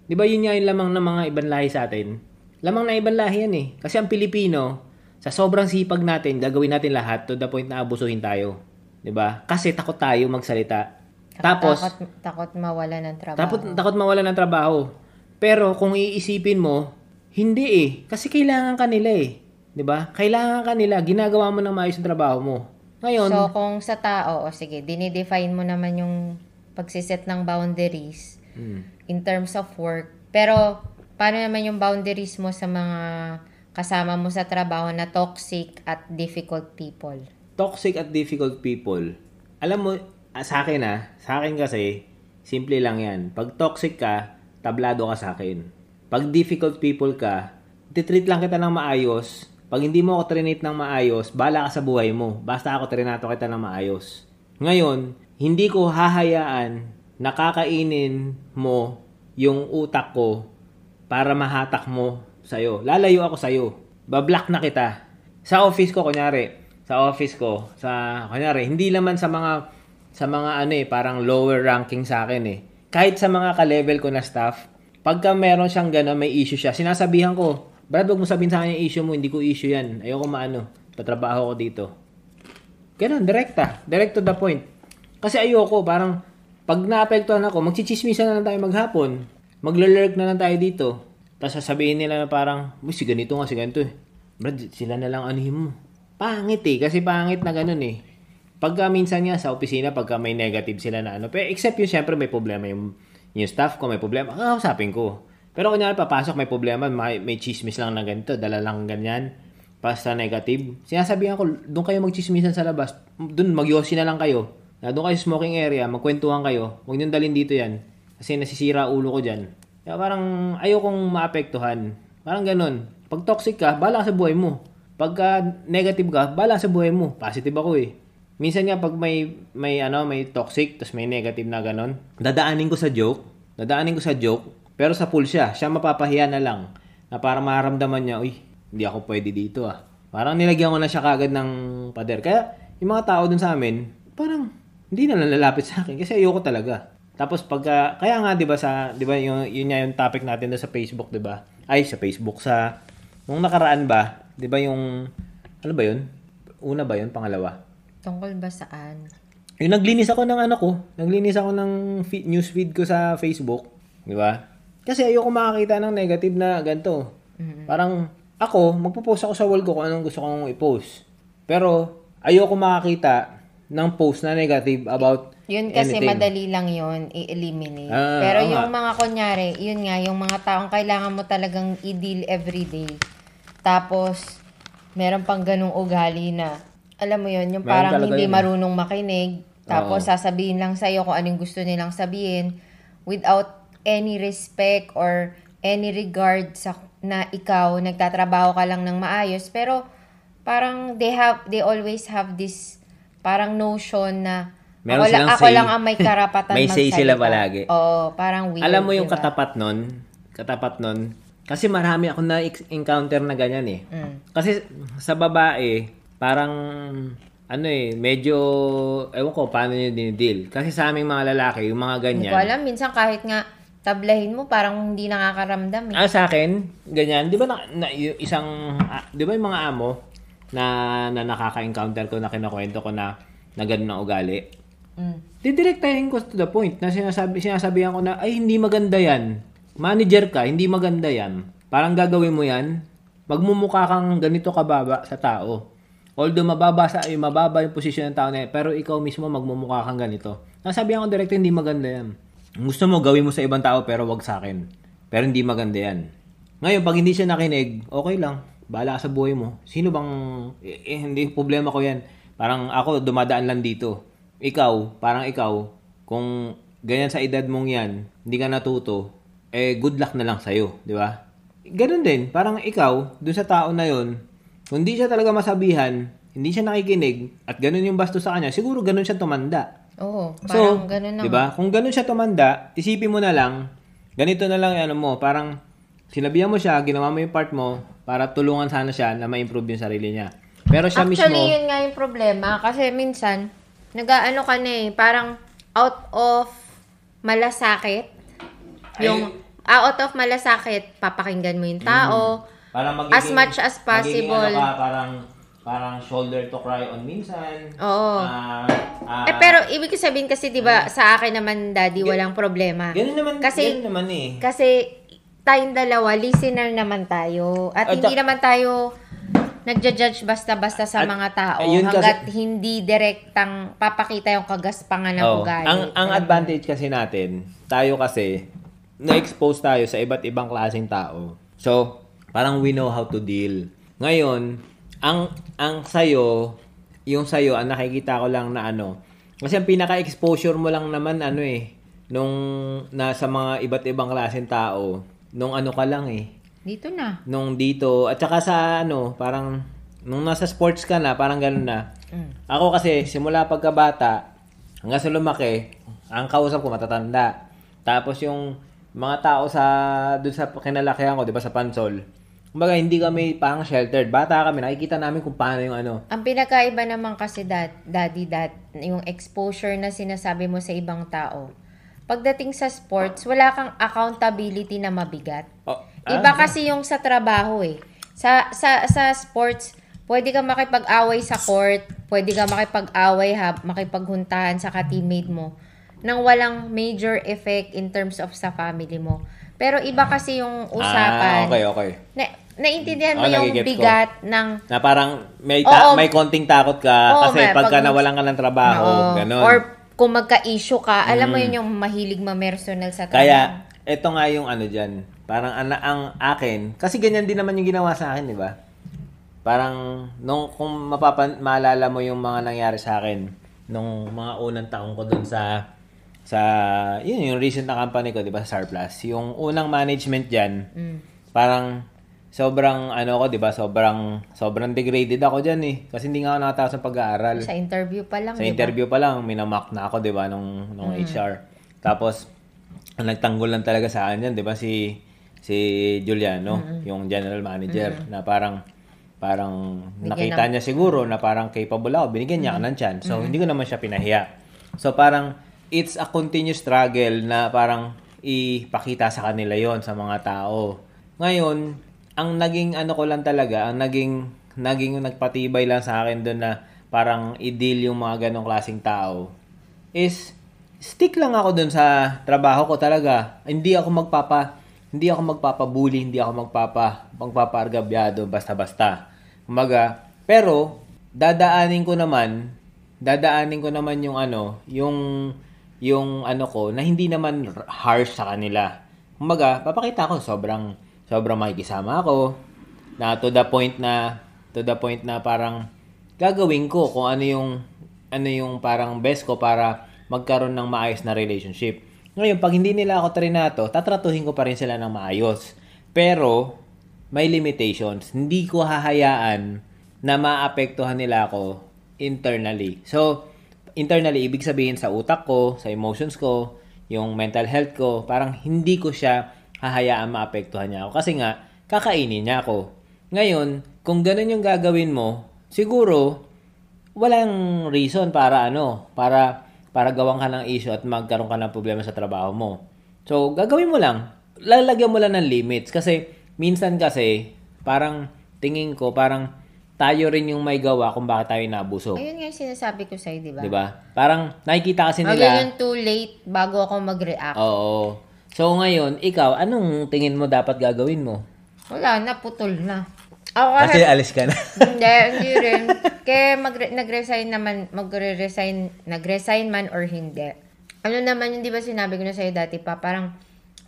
Di ba yun nga yung lamang ng mga ibang lahi sa atin? Lamang na ibang lahi yan eh. Kasi ang Pilipino, sa sobrang sipag natin, gagawin natin lahat to the point na abusuhin tayo. Di ba? Kasi takot tayo magsalita. Tapos, takot, takot mawala ng trabaho. takot, takot mawala ng trabaho. Pero kung iisipin mo, hindi eh. Kasi kailangan ka nila eh. 'Di ba? Kailangan ka nila. Ginagawa mo ng maayos yung trabaho mo. Ngayon, So, kung sa tao, o sige, dinidefine mo naman yung pagsiset ng boundaries hmm, in terms of work. Pero, paano naman yung boundaries mo sa mga kasama mo sa trabaho na toxic at difficult people? toxic at difficult people. Alam mo, ah, sa akin ah, sa akin kasi, simple lang yan. Pag toxic ka, tablado ka sa akin. Pag difficult people ka, titreat lang kita ng maayos. Pag hindi mo ako trinate ng maayos, bala ka sa buhay mo. Basta ako trinato kita ng maayos. Ngayon, hindi ko hahayaan na kakainin mo yung utak ko para mahatak mo sa'yo. Lalayo ako sa'yo. Bablock na kita. Sa office ko, kunyari, sa office ko, sa, kunyari, hindi naman sa mga, sa mga ano eh, parang lower ranking sa akin eh. Kahit sa mga ka-level ko na staff, pagka meron siyang gano'n, may issue siya, sinasabihan ko, Brad, huwag mo sabihin sa akin yung issue mo, hindi ko issue yan. Ayoko maano, tatrabaho ko dito. Ganun, direkta. Direct to the point. Kasi ayoko, parang, pag naapektuhan ako, magchichismisan na lang tayo maghapon. Maglalurk na lang tayo dito. Tapos sasabihin nila na parang, uy, si ganito nga, si ganito eh. Brad, sila na lang anuhin mo. Pangit eh, kasi pangit na ganun eh. Pagka minsan nga sa opisina, pagka may negative sila na ano, pero except yung syempre may problema yung, yung staff ko, may problema, kakausapin ko. Pero kunyari papasok, may problema, may, may chismis lang na ganito, dala lang ganyan, basta negative. Sinasabihan ko, doon kayo magchismisan sa labas, doon magyosi na lang kayo. Na doon kayo smoking area, magkwentuhan kayo, huwag niyong dalhin dito yan. Kasi nasisira ulo ko dyan. Kaya parang ayokong maapektuhan. Parang ganun. Pag toxic ka, bala sa buhay mo. Pagka negative ka, bala sa buhay mo. Positive ako eh. Minsan nga pag may may ano, may toxic tapos may negative na ganon, dadaanin ko sa joke. Dadaanin ko sa joke, pero sa full siya. Siya mapapahiya na lang. Na para maramdaman niya, uy, hindi ako pwede dito ah. Parang nilagyan ko na siya kagad ng pader. Kaya yung mga tao dun sa amin, parang hindi na lalapit sa akin kasi ayoko talaga. Tapos pagka kaya nga 'di ba sa 'di ba yung yun nga yung topic natin doon sa Facebook 'di ba? Ay sa Facebook sa nung nakaraan ba, 'di ba yung ano ba 'yun? Una ba 'yun, pangalawa? Tungkol ba saan? Yung naglinis ako ng ano ko, naglinis ako ng feed, news feed ko sa Facebook, 'di ba? Kasi ayoko makakita ng negative na ganito. Parang ako, magpo-post ako sa wall ko kung anong gusto kong i-post. Pero ayoko makakita ng post na negative about Yun kasi anything. madali lang yun, i-eliminate. Ah, Pero oo yung mga kunyari, yun nga, yung mga taong kailangan mo talagang i-deal everyday. Tapos, meron pang ganung ugali na, alam mo yun, yung Meron parang hindi yun eh. marunong makinig. Tapos, Oo. sasabihin lang sa'yo kung anong gusto nilang sabihin without any respect or any regard sa na ikaw nagtatrabaho ka lang ng maayos pero parang they have they always have this parang notion na Meron ako, lang, silang ako say. lang ang may karapatan May say magsalita. sila palagi. Oo, parang weird. Alam mo yung diba? katapat nun, katapat nun, kasi marami ako na-encounter na ganyan eh. Mm. Kasi sa babae, parang ano eh, medyo, ewan ko paano nyo dinideal. Kasi sa aming mga lalaki, yung mga Hindi ganyan. ko alam, minsan kahit nga tablahin mo, parang hindi nakakaramdam eh. Ah, sa akin, ganyan. Di ba na, na- isang, ah, di ba yung mga amo na, na nakaka-encounter ko, na kinukwento ko na, na ganun ang ugali? Mm. Didirektahin ko to the point na sinasabi, sinasabihan ko na, ay, hindi maganda yan. Manager ka, hindi maganda yan. Parang gagawin mo yan, magmumukha kang ganito kababa sa tao. Although mababa sa ay mababa yung posisyon ng tao na yan, pero ikaw mismo magmumukha kang ganito. Nasabihan ko direkto, hindi maganda yan. Gusto mo, gawin mo sa ibang tao, pero wag sa akin. Pero hindi maganda yan. Ngayon, pag hindi siya nakinig, okay lang. Bahala sa buhay mo. Sino bang... Eh, eh, hindi problema ko yan. Parang ako, dumadaan lang dito. Ikaw, parang ikaw, kung ganyan sa edad mong yan, hindi ka natuto, eh, good luck na lang sa'yo. Di ba? Ganun din. Parang ikaw, dun sa tao na yon kung hindi siya talaga masabihan, hindi siya nakikinig, at ganun yung basto sa kanya, siguro ganun siya tumanda. Oo, So, parang ganun na. 'di ba? Kung ganun siya tumanda, isipin mo na lang, ganito na lang ano mo, parang sinabihan mo siya, ginawa mo 'yung part mo para tulungan sana siya na ma-improve 'yung sarili niya. Pero siya Actually, mismo, yun nga yung problema. Kasi minsan, nag-ano ka na eh, parang out of malasakit. Yung, out of malasakit, papakinggan mo yung tao. Parang magiging, As much as magiging possible. ano ka, parang, parang shoulder to cry on minsan. Oo. Ah, ah, eh, pero ibig ko sabihin kasi, di ba, sa akin naman, daddy, walang problema. Ganun naman, Kasi- ganun naman eh. Kasi tayong dalawa, listener naman tayo. At At hindi da- naman tayo nagja-judge basta-basta sa At- mga tao kasi- hanggat hindi direktang papakita yung kagaspangan ng Oo. ugali. Ang, ang advantage kasi natin, tayo kasi, na-expose tayo sa iba't ibang klaseng tao. So, parang we know how to deal. Ngayon, ang ang sayo, yung sayo, ang nakikita ko lang na ano, kasi ang pinaka-exposure mo lang naman ano eh, nung nasa mga iba't ibang klaseng tao, nung ano ka lang eh, Dito na. nung dito, at saka sa ano, parang, nung nasa sports ka na, parang ganun na. Mm. Ako kasi, simula pagkabata, hanggang sa lumaki, ang kausap ko matatanda. Tapos yung mga tao sa, dun sa kinalakihan ko, di ba, sa Pansol, kumbaga, hindi kami parang sheltered. Bata kami, nakikita namin kung paano yung ano. Ang pinakaiba naman kasi dad, daddy dad, yung exposure na sinasabi mo sa ibang tao. Pagdating sa sports, wala kang accountability na mabigat. Oh, Iba ah, kasi yung sa trabaho eh. Sa sa sa sports, pwede ka makipag-away sa court, pwede ka makipag-away ha, makipaghuntahan sa ka-teammate mo nang walang major effect in terms of sa family mo. Pero iba kasi yung Ah, usapan. okay, okay. Na, naintindihan mo Oh, yung nagigets ko. bigat ng Na parang may, ta- Oo. may konting takot ka Oo, kasi may- pagka pag- nawalan ka ng trabaho, Oo. ganun. Or kung magka-issue ka, alam mo yun yung mahilig ma-personal sa trabaho. Kaya, ito nga yung ano dyan. Parang ang, ang akin, kasi ganyan din naman yung ginawa sa akin, di ba? Parang, nung, kung mapapan, maalala mo yung mga nangyari sa akin, nung mga unang taong ko dun sa, sa, yun, yung recent na company ko, di ba, sa Sarplus. Yung unang management dyan, Mm. parang, sobrang, ano ko, di ba, sobrang, sobrang degraded ako dyan eh. Kasi hindi nga ako nakatapos ng pag-aaral. Sa interview pa lang, Sa di ba? interview pa lang, minamak na ako, di ba, nung, nung Mm. HR. Tapos, ang nagtanggol lang talaga sa akin yan, di ba, si, si Giuliano, yung general manager, na parang, parang Bigyan nakita niya siguro na parang capable ako, binigyan niya ako ng chance. So, hindi ko naman siya pinahiya. So, parang, it's a continuous struggle na parang ipakita sa kanila yon sa mga tao. Ngayon, ang naging ano ko lang talaga, ang naging naging nagpatibay lang sa akin doon na parang i-deal yung mga ganong klaseng tao is stick lang ako doon sa trabaho ko talaga. Hindi ako magpapa hindi ako magpapabully, hindi ako magpapa magpapaargabyado basta-basta. Kumaga, pero dadaanin ko naman, dadaanin ko naman yung ano, yung yung ano ko na hindi naman harsh sa kanila. Kumaga, papakita ko sobrang sobrang makikisama ako na to the point na to the point na parang gagawin ko kung ano yung ano yung parang best ko para magkaroon ng maayos na relationship. Ngayon, pag hindi nila ako trinato, tatratuhin ko pa rin sila ng maayos. Pero, may limitations. Hindi ko hahayaan na maapektuhan nila ako internally. So, internally, ibig sabihin sa utak ko, sa emotions ko, yung mental health ko, parang hindi ko siya hahayaan maapektuhan niya ako. Kasi nga, kakainin niya ako. Ngayon, kung ganun yung gagawin mo, siguro, walang reason para ano, para para gawan ka ng issue at magkaroon ka ng problema sa trabaho mo. So, gagawin mo lang. Lalagyan mo lang ng limits kasi minsan kasi parang tingin ko parang tayo rin yung may gawa kung bakit tayo nabuso. Ayun nga yung sinasabi ko sa'yo, di ba? 'Di ba? Parang nakikita kasi nila. yun too late bago ako mag-react. Oo. So ngayon, ikaw, anong tingin mo dapat gagawin mo? Wala na, putol na. Ako Kasi kasi, alis ka na. hindi, hindi rin. Kaya mag nag-resign naman, magre-resign, nag-resign man or hindi. Ano naman yung di ba sinabi ko na sa'yo dati pa, parang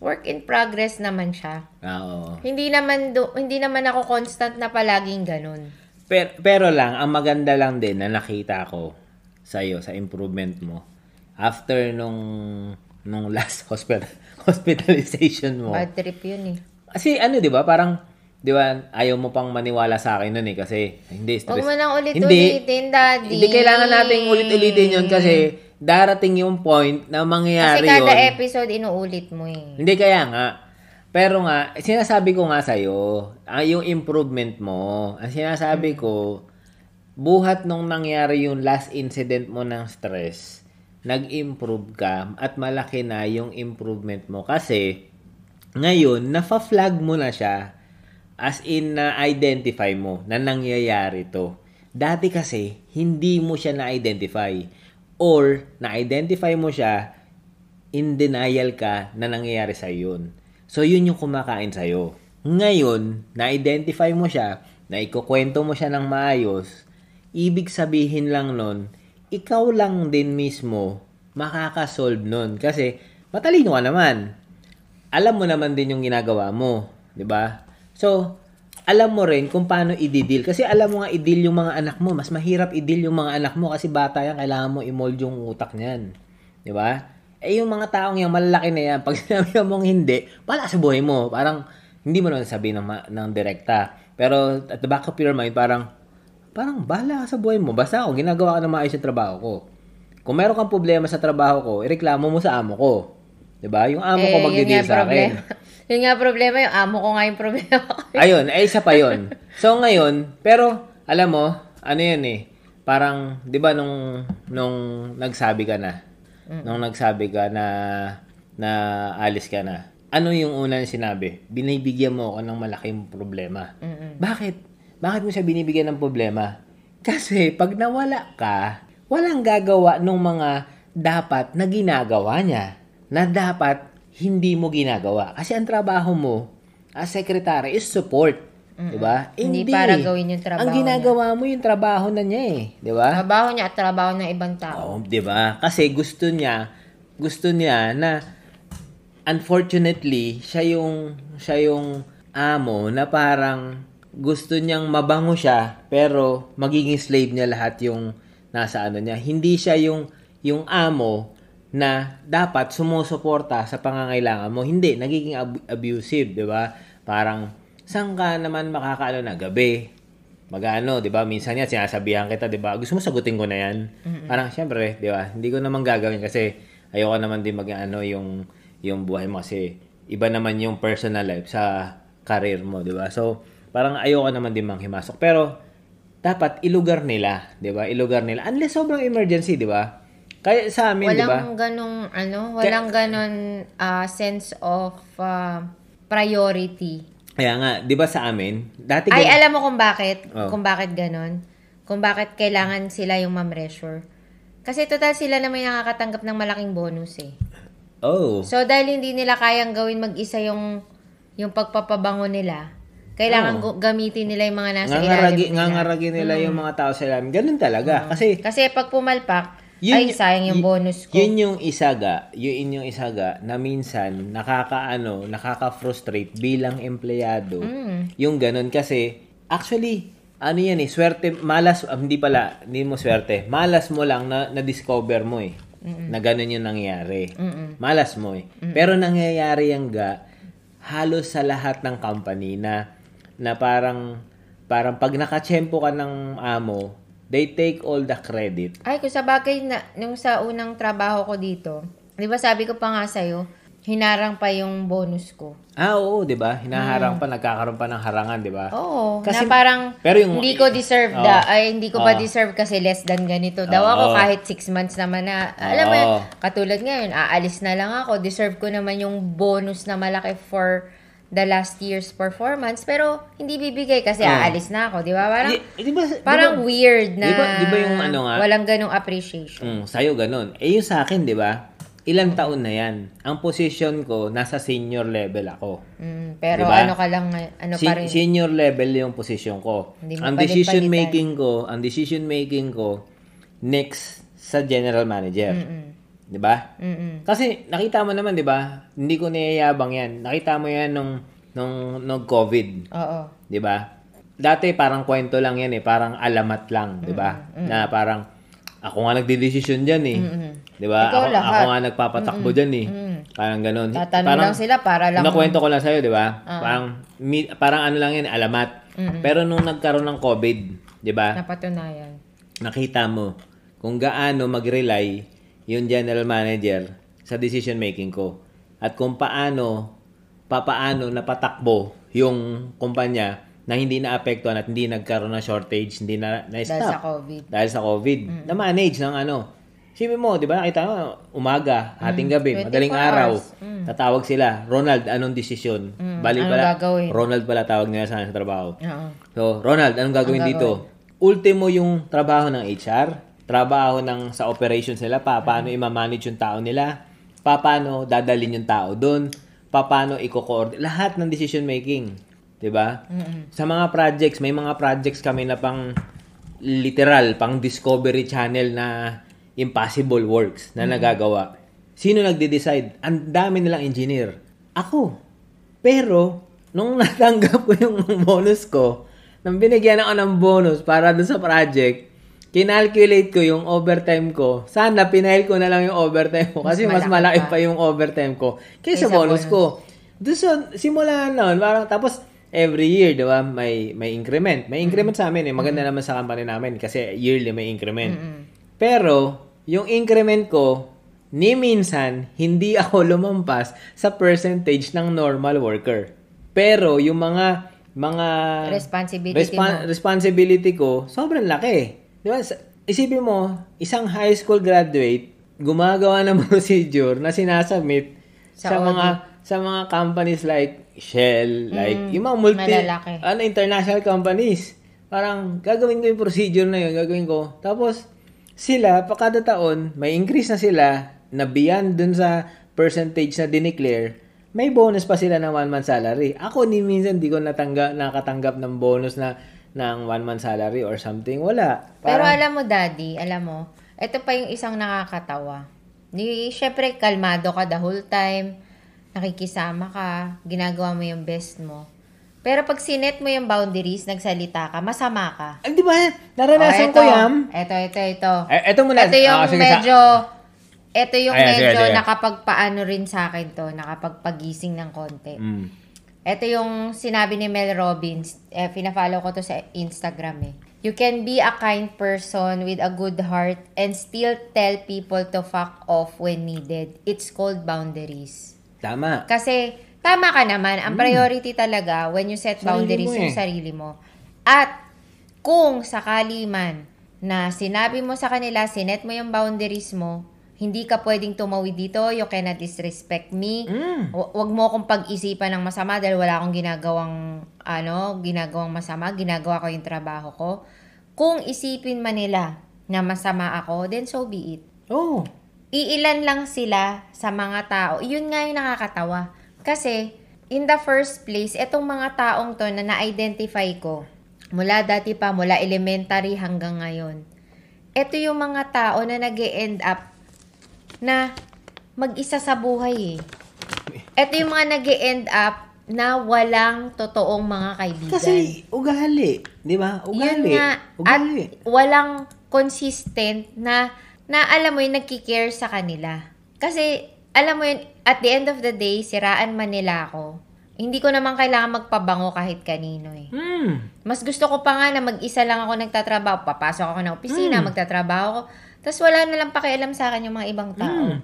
work in progress naman siya. Oo. Hindi naman do, hindi naman ako constant na palaging ganun. Pero, pero lang, ang maganda lang din na nakita ko sa'yo, sa improvement mo, after nung, nung last hospital, hospitalization mo. Bad trip yun eh. Kasi ano, di ba, parang, di ba, ayaw mo pang maniwala sa akin nun eh, kasi, hindi, stress. Huwag mo nang Hindi. ulit-ulitin, daddy. Hindi kailangan nating ulit-ulitin yun kasi darating yung point na Kasi mangyayari kada yun. episode inuulit mo eh. Hindi kaya nga. Pero nga, sinasabi ko nga sa'yo, ah, yung improvement mo, ang sinasabi ko, buhat nung nangyari yung last incident mo ng stress, nag-improve ka at malaki na yung improvement mo kasi Ngayon, nafa-flag mo na siya as in na-identify mo na nangyayari to. Dati kasi, hindi mo siya na-identify. Or, na-identify mo siya, in denial ka na nangyayari sa yun. So, yun yung kumakain sa'yo. Ngayon, na-identify mo siya, na ikukwento mo siya ng maayos, ibig sabihin lang nun, ikaw lang din mismo makakasolve nun. Kasi, matalino ka naman. Alam mo naman din yung ginagawa mo. ba? So, alam mo rin kung paano i-deal. Kasi alam mo nga i-deal yung mga anak mo. Mas mahirap i-deal yung mga anak mo kasi bata yan, kailangan mo i-mold yung utak niyan. ba? Eh yung mga taong yan, malalaki na yan, pag sinabi mong hindi, wala sa buhay mo. Parang, hindi mo naman sabihin ng, ma- ng direkta. Pero, at the back of your mind, parang, parang, bahala ka sa buhay mo. Basta ako, ginagawa ka na maayos yung trabaho ko. Kung meron kang problema sa trabaho ko, ireklamo mo sa amo ko. 'Di ba? Yung amo ko Eh, magdi-deal nga sa akin. problema. yun nga problema, yung amo ko nga yung problema ko. Ayun, ay isa pa yun. So ngayon, pero alam mo, ano yun eh, parang, di ba nung, nung nagsabi ka na, nung nagsabi ka na, na alis ka na, ano yung unang sinabi? Binibigyan mo ako ng malaking problema. Bakit? Bakit mo siya binibigyan ng problema? Kasi pag nawala ka, walang gagawa ng mga dapat na ginagawa niya. Na dapat hindi mo ginagawa. Kasi ang trabaho mo as secretary is support. Di ba? Hindi para gawin yung trabaho Ang ginagawa mo yung trabaho na niya eh. Di ba? Trabaho niya at trabaho ng ibang tao. Oo, 'di ba? Kasi gusto niya, gusto niya na unfortunately, siya yung siya yung amo na parang gusto niyang mabango siya pero magiging slave niya lahat yung nasa ano niya. Hindi siya yung yung amo na dapat sumusuporta sa pangangailangan mo. Hindi, nagiging ab- abusive, 'di ba? Parang saan ka naman makakaano na gabi? magano, 'di ba? Minsan nga sinasabihan kita, 'di ba? Gusto mo sagutin ko na 'yan. Parang syempre, 'di ba? Hindi ko naman gagawin kasi ayoko naman din mag-ano yung yung buhay mo kasi iba naman yung personal life sa career mo, 'di ba? So, parang ayoko naman din manghimasok. Pero dapat ilugar nila, 'di ba? Ilugar nila unless sobrang emergency, 'di ba? Kaya sa amin, 'di ba? Walang ganong, ano, walang ganon ah, sense of ah, priority. Kaya nga, 'di ba sa amin, dati Ay, alam mo kung bakit? Oh. Kung bakit ganon? Kung bakit kailangan sila yung ma-pressure? Kasi total sila na may nakakatanggap ng malaking bonus eh. Oh. So, dahil hindi nila kayang gawin mag-isa yung, yung pagpapabango nila, kailangan gu- gamitin nila yung mga nasa Ngangaragi, ilalim nila. ngangaragi nila yung mga tao sa ilalim. Ganun talaga. Kasi Kasi pag pumalpak, Yun ay sayang yung bonus ko. Yun yung isaga, yun yung isaga na minsan nakakaano, nakaka-frustrate bilang empleyado. Mm. Yung ganun kasi actually ano yan eh, swerte, malas, ah, hindi pala, hindi mo swerte, malas mo lang na, na-discover mo eh, na ganun yung nangyayari. Malas mo eh. Pero nangyayari yung ga, halos sa lahat ng company na, na parang, parang pag nakachempo ka ng amo, they take all the credit. Ay, kung sa bagay na, nung sa unang trabaho ko dito, di ba sabi ko pa nga sa'yo, hinarang pa yung bonus ko. Ah, oo, 'di ba? Hinaharang pa, nagkakaroon pa ng harangan, 'di ba? Oo, Kasi- na parang pero yung- hindi ko deserve Oo. da, ay hindi ko ba Oo. deserve kasi less than ganito. Daw Oo. ako kahit six months naman na, alam mo, yun, katulad ngayon, aalis na lang ako, deserve ko naman yung bonus na malaki for the last year's performance, pero hindi bibigay kasi Oo. aalis na ako, di ba? Parang, Di, di ba, di parang ba- weird na di ba- di ba yung ano nga? walang ganong appreciation. Mm, sa'yo ganun. Eh yung sa akin, 'di ba? Ilang taon na 'yan. Ang position ko nasa senior level ako. Mm, pero Diba? ano ka lang, ano Si- pa rin. senior level yung position ko. Hindi Ang decision making ko, ang decision making ko next sa general manager. Mm-mm. 'Di ba? Mm-mm. Kasi nakita mo naman, 'di ba? Hindi ko niyayabang 'yan. Nakita mo 'yan nung nung nung COVID. Oo. 'di ba? Dati parang kwento lang 'yan eh, parang alamat lang, 'di ba? Na parang ako nga nagdedesisyon diyan eh. 'Di ba? Ako, lahat. ako nga nagpapatakbo diyan eh. Parang ganoon. Tatanong parang, lang sila para lang- Nakwento ko lang sa 'di ba? Parang mi- parang ano lang 'yan, alamat. Pero nung nagkaroon ng COVID, 'di ba? Napatunayan. Nakita mo kung gaano mag-rely yung general manager sa decision making ko at kung paano papaano napatakbo yung kumpanya na hindi naapektuhan at hindi nagkaroon ng shortage, hindi na Dahil na-stop sa COVID. dahil sa COVID. Na-manage ng ano. Sabi mo, di ba, nakita mo, umaga, hating gabi, 24 madaling araw. Mm. tatawag sila, Ronald, anong desisyon? Bali anong pala, gagawin? Ronald pala tawag nila sa sa trabaho. Oo. So, Ronald, anong gagawin Anong dito? Ultimo yung trabaho ng HR, trabaho ng sa operations nila, pa, paano i-manage yung tao nila, pa, paano dadalhin yung tao doon, pa, paano i-coordinate, lahat ng decision making. 'Di ba? Sa mga projects, may mga projects kami na pang literal, pang discovery channel na impossible works na nagagawa. Sino nagde-decide? Ang dami nilang engineer. Ako. Pero, nung natanggap ko yung bonus ko, nang binigyan ako ng bonus para doon sa project, kinalculate ko yung overtime ko. Sana pinail ko na lang yung overtime ko kasi mas, Mas malaki malaki pa yung overtime ko kaysa Kaysa bonus bonus. ko. Doon sa simula noon, parang tapos every year, 'di ba, may may increment. May increment sa amin eh. Maganda naman sa company namin kasi yearly may increment. Pero yung increment ko ni minsan hindi ako lumampas sa percentage ng normal worker. Pero yung mga mga Responsibility mo. responsibility ko, sobrang laki. Di ba? Isipin mo, isang high school graduate, gumagawa ng procedure na sinasubmit sa, Sa audit. mga sa mga companies like Shell, like yung mga multi malalaki. ano international companies. Parang gagawin ko yung procedure na yun, gagawin ko. Tapos sila pa kada taon may increase na sila na beyond dun sa percentage na dineclare may bonus pa sila ng one month salary. Ako ni minsan di ko natangga, nakatanggap ng bonus na ng one month salary or something. Wala. Pero Parang, alam mo, Daddy, alam mo, ito pa yung isang nakakatawa. Ni, syempre, kalmado ka the whole time, nakikisama ka, ginagawa mo yung best mo. Pero pag sinet mo yung boundaries, nagsalita ka, masama ka. Ah, di ba? Naranasan Oh, ko yan. Ito, ito, ito. Eh, eto muna. Ito yung sige, sa- medyo, ito yung Ayan, sige, medyo sige. nakapagpaano rin sa akin to, nakapagpagising ng konti. Mm. Ito yung sinabi ni Mel Robbins. Eh, pina-follow ko to sa Instagram eh. You can be a kind person with a good heart and still tell people to fuck off when needed. It's called boundaries. Tama. Kasi, tama ka naman. Ang priority talaga when you set. Sarili boundaries yung eh. sarili mo. At, kung sakali man na sinabi mo sa kanila, sinet mo yung boundaries mo, hindi ka pwedeng tumawid dito, you cannot disrespect me, Mm. Hu- Huwag mo akong pag-isipan ng masama dahil wala akong ginagawang ano, ginagawang masama, ginagawa ko yung trabaho ko. Kung isipin man nila na masama ako, then so be it. Oh. Iilan lang sila sa mga tao. Yun nga yung nakakatawa. Kasi, in the first place, etong mga taong to na na-identify ko, mula dati pa, mula elementary hanggang ngayon, ito yung mga tao na nag end up na mag-isa sa buhay eh. Ito yung mga nag end up na walang totoong mga kaibigan. Kasi ugali, 'di ba? Yun Ugali. nga. At Ugali. walang consistent na, na alam mo yun, nagkikare sa kanila. Kasi, alam mo yun, at the end of the day, siraan man nila ako. Hindi ko naman kailangan magpabango kahit kanino eh. Hmm. Mas gusto ko pa nga na mag-isa lang ako nagtatrabaho. Papasok ako ng opisina, Mm. magtatrabaho ako. Tapos wala na lang pakialam sa akin yung mga ibang tao. Mm.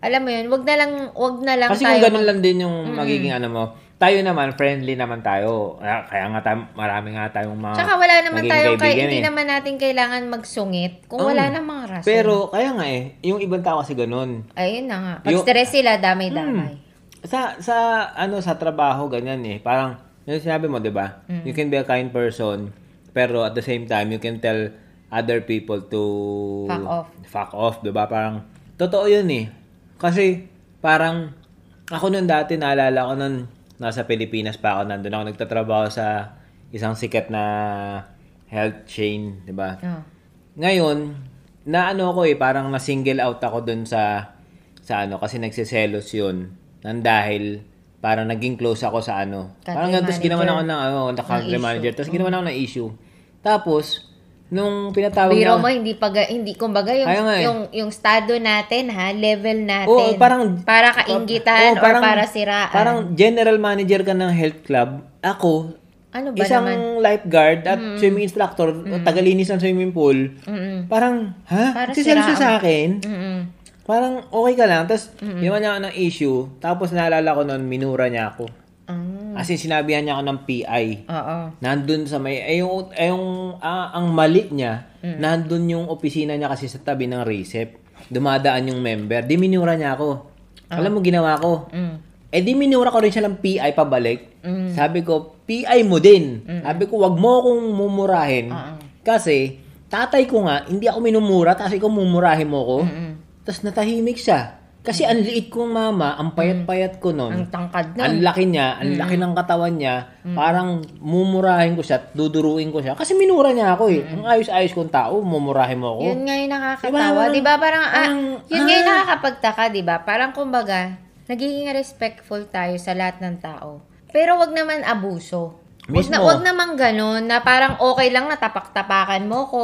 Alam mo yun, wag na lang, wag na lang Kasi tayo. kung ganun lang din yung magiging ano mo, tayo naman, friendly naman tayo. Kaya, kaya nga tayo, marami nga tayong mga Tsaka wala naman tayong, kay, kaibigan hindi eh. naman natin kailangan magsungit kung Oo. wala namang rason. Pero, kaya nga eh, yung ibang tao kasi ganun. Ayun na nga. Pag Yung- stress sila, damay-damay. Sa, sa, ano, sa trabaho, ganyan eh. Parang, yung sinabi mo, di ba? You can be a kind person, pero at the same time, you can tell other people to... Fuck off. Fuck off, di ba? Parang, totoo yun eh. Kasi, parang, ako nun dati, naalala ko nun, nasa Pilipinas pa ako, nandun ako nagtatrabaho sa isang sikat na health chain, di ba? Oh. Ngayon, na ano ko eh, parang na-single out ako dun sa, sa ano, kasi nagsiselos yun. Nang dahil, parang naging close ako sa ano. Country parang ganun, tapos ginawa manager. ako ng, ano, na country manager. Tapos ginawa ako ng issue. Tapos, nung pinatawag Biro mo, hindi pa, hindi, kumbaga, yung, nga eh. yung, yung estado natin, ha, level natin. Oo, parang- para kaingitan Oo, or para siraan. Parang general manager ka ng health club. Ako, ano ba isang naman? lifeguard at swimming instructor, tagalinis ng swimming pool. Mm-mm. Parang, ha? Para siya siraan. sa akin? Mm-mm. Parang okay ka lang. Tapos, ginawa niya ako ng issue. Tapos, naalala ko noon, minura niya ako. Ah, As in, sinabihan niya ako ng PI. oo. Nandun sa may, eh yung, eh yung ah, ang mali niya, nandun yung opisina niya kasi sa tabi ng recep. dumadaan yung member, di minura niya ako. Alam mo, ginawa ko. Mm. Eh di minura ko rin siya ng PI pabalik. Mm. Sabi ko, PI mo din. Sabi ko, wag mo akong mumurahin. Ah, ah. Kasi, tatay ko nga, hindi ako minumura, tapos ikaw mumurahin mo ko. Mm. Tapos natahimik siya. Kasi ang liit kong mama, ang payat-payat ko nun. Ang tangkad Ang nun. laki niya, ang laki ng katawan niya, parang mumurahin ko siya, at duduruin ko siya. Kasi minura niya ako eh. Ang ayos-ayos kong tao, mumurahin mo ako. Yun nga yung nakakatawa. Diba, parang- Di ba? Parang, ah, parang, yun nga yung ah. nakakapagtaka, di ba? Parang kumbaga, nagiging respectful tayo sa lahat ng tao. Pero wag naman abuso. Wag, na, Mismo. wag naman ganun, na parang okay lang na tapak-tapakan mo ko,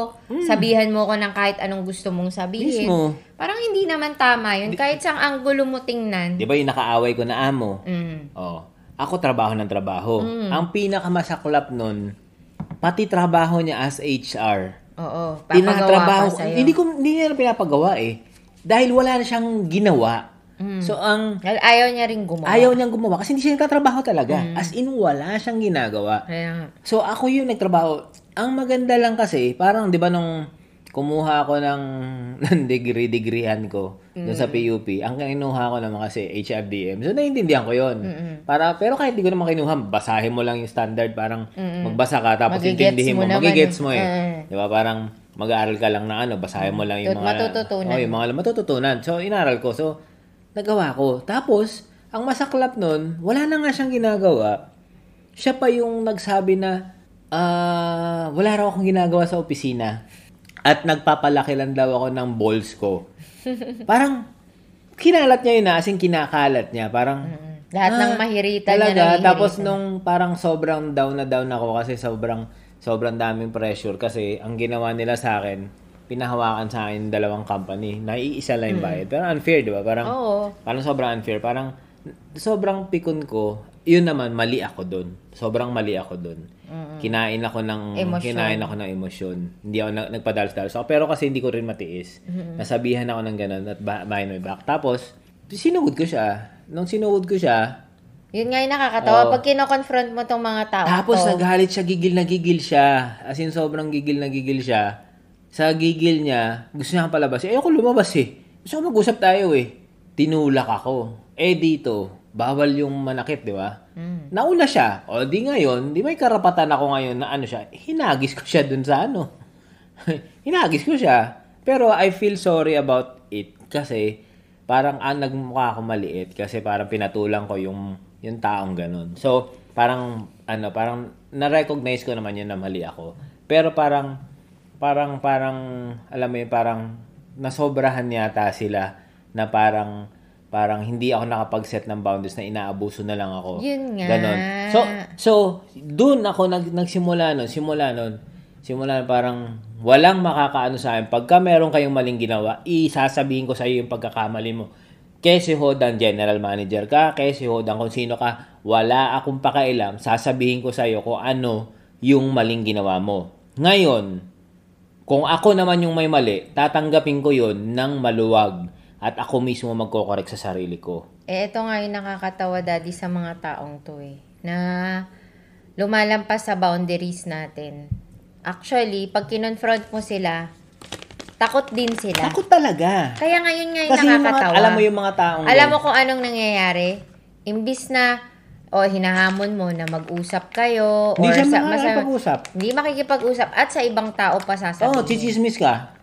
sabihan mo ko ng kahit anong gusto mong sabihin. Hmm. Mismo. Parang hindi naman tama yun. Kahit sang anggulo mo tingnan. Di ba yung nakaaway ko na amo? Mm. Oh, ako trabaho ng trabaho. Mm. Ang pinakamasaklap nun, pati trabaho niya as HR. Oo. Papagawa pa ko. sa'yo. Hindi ko hindi niya pinapagawa eh. Dahil wala na siyang ginawa. Mm. So ang ayaw niya rin gumawa. ayaw niyang gumawa kasi hindi siya nagtatrabaho talaga. Mm. As in wala siyang ginagawa. Kaya. So ako yung nagtrabaho. Ang maganda lang kasi, parang 'di ba nung kumuha ako ng, ng degree degreehan ko doon sa PUP, ang kinuha ko naman kasi HRDM. So naiintindihan ko 'yon. Para pero kahit di ko naman kinuha, basahin mo lang yung standard, parang magbasa ka tapos Magigets intindihin mo, magigets mo eh. Mm. 'Di ba? Parang mag-aaral ka lang na ano, basahin mo lang yung Tut- mga matututunan. Oh, yung mga matututunan. So inaral ko. So nagawa ko. Tapos ang masaklap nun, wala na nga siyang ginagawa. Siya pa yung nagsabi na ah, wala raw akong ginagawa sa opisina. At nagpapalaki lang daw ako ng balls ko. Parang, kinalat niya yun na, as in kinakalat niya. Parang. Lahat ng ah, mahirita niya. talaga. nahihirita. Tapos nung parang sobrang down na down ako kasi sobrang, sobrang daming pressure. Kasi ang ginawa nila sa akin, pinahawakan sa akin dalawang company. Naiisa lang yung bayad. Pero unfair, di ba? Parang, Oo. Parang sobrang unfair. Parang sobrang pikon ko. Yun naman, mali ako doon. Sobrang mali ako doon. Kinain ako ng Emosyon. kinain ako ng emosyon. Hindi ako na, nagpadalos-dalos ako. Pero kasi hindi ko rin matiis. Nasabihan ako ng ganun at ba- behind my back. Tapos, sinugod ko siya. Nung sinugod ko siya, Yun nga yung nakakatawa. Oo. Pag kino-confront mo tong mga tao tapos to, nagalit siya, gigil na gigil siya. As in, sobrang gigil na gigil siya. Sa gigil niya, gusto niya palabas. Eh, ayoko lumabas eh. Gusto ko mag-usap tayo eh. Tinulak ako. Eh, dito, bawal yung manakit, di ba? Mm. Nauna siya. O, di ngayon, di may karapatan ako ngayon na ano siya. Hinagis ko siya dun sa ano. Hinagis ko siya. Pero I feel sorry about it kasi parang ah, nagmukha ako maliit kasi parang pinatulang ko yung yung taong ganun. So, parang ano, parang na-recognize ko naman yun na mali ako. Pero parang parang parang alam mo yun, parang nasobrahan yata sila na parang parang hindi ako nakapag-set ng boundaries na inaabuso na lang ako. Yun nga. Ganon. So, so doon ako nag, nagsimula nun, simula nun, simula nun, parang walang makakaano sa akin. Pagka meron kayong maling ginawa, isasabihin ko sa iyo yung pagkakamali mo. Kesi Hodan, general manager ka, kesi Hodan, kung sino ka, wala akong pakailam, sasabihin ko sa iyo kung ano yung maling ginawa mo. Ngayon, kung ako naman yung may mali, tatanggapin ko yun ng maluwag at ako mismo magkokorek sa sarili ko. Eh, ito nga yung nakakatawa, daddy, sa mga taong to eh. Na lumalampas sa boundaries natin. Actually, pag kinonfront mo sila, takot din sila. Takot talaga. Kaya ngayon nga yung Kasi yung mga, nakakatawa. alam mo yung mga taong Alam mo kung anong nangyayari? Imbis na, o hinahamon mo na mag-usap kayo, Hindi or siya sa, makakapag-usap. hindi makikipag-usap, at sa ibang tao pa sasabihin. Oo, oh, chichismis ka.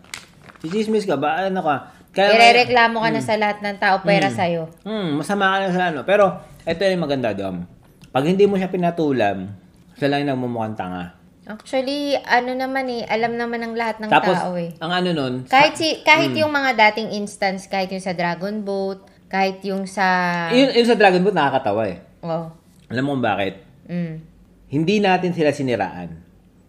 Chichismis ka ba? Ano ka? Kaya, Irereklamo ka na sa lahat ng tao, pera sa'yo. Hmm, masama ka na sa ano. Pero, ito yung maganda, Dom. Pag hindi mo siya pinatulam, siya lang yung nagmumukhang tanga. Actually, ano naman eh, alam naman ng lahat ng Tapos, tao eh. ang ano nun, Kahit si kahit Hmm. yung mga dating instance, kahit yung sa Dragon Boat, kahit yung sa yun, yun sa Dragon Boat nakakatawa eh. Oh. Alam mo bakit? Mm. Hindi natin sila siniraan.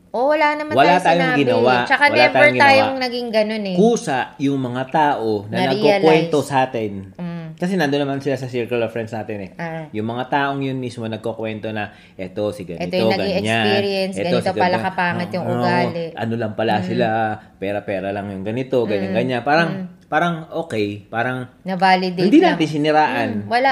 Oh, wala naman Wala tayong tayong sinabi. ginawa. Tsaka Wala never tayong ginawa. tayong naging ganun eh. Kusa yung mga tao na Na-realize. nagkukwento sa atin. Mm. Kasi nandun naman sila sa circle of friends natin eh. Ah. Yung mga taong yun mismo nagkukwento na eto si ganito, Ito yung naging ganyan. experience, Eto ganito pala kapangit yung Oo, ugali. Ano lang pala sila, pera-pera lang yung ganito, ganyan ganyan. Parang parang okay, parang Na-validate hindi lang. natin siniraan. Mm, wala.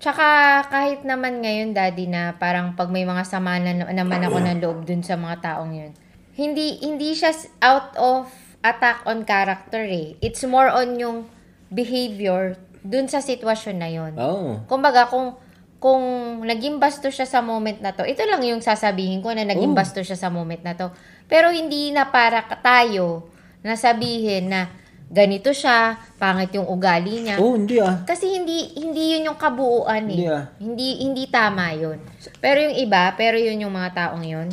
Tsaka kahit naman ngayon, daddy, na parang pag may mga sama na naman ako ng loob dun sa mga taong yun. Hindi hindi siya out of attack on character eh. It's more on yung behavior dun sa sitwasyon na yon. Oo. Kumbaga, kung kung naging basto siya sa moment na to, ito lang yung sasabihin ko na naging Oo. basto siya sa moment na to. Pero hindi na para tayo na sabihin na ganito siya, pangit yung ugali niya. Oo, hindi ah. Kasi hindi hindi yun yung kabuuan eh. Hindi ah. Hindi hindi tama yun. Pero yung iba, pero yun yung mga taong yun.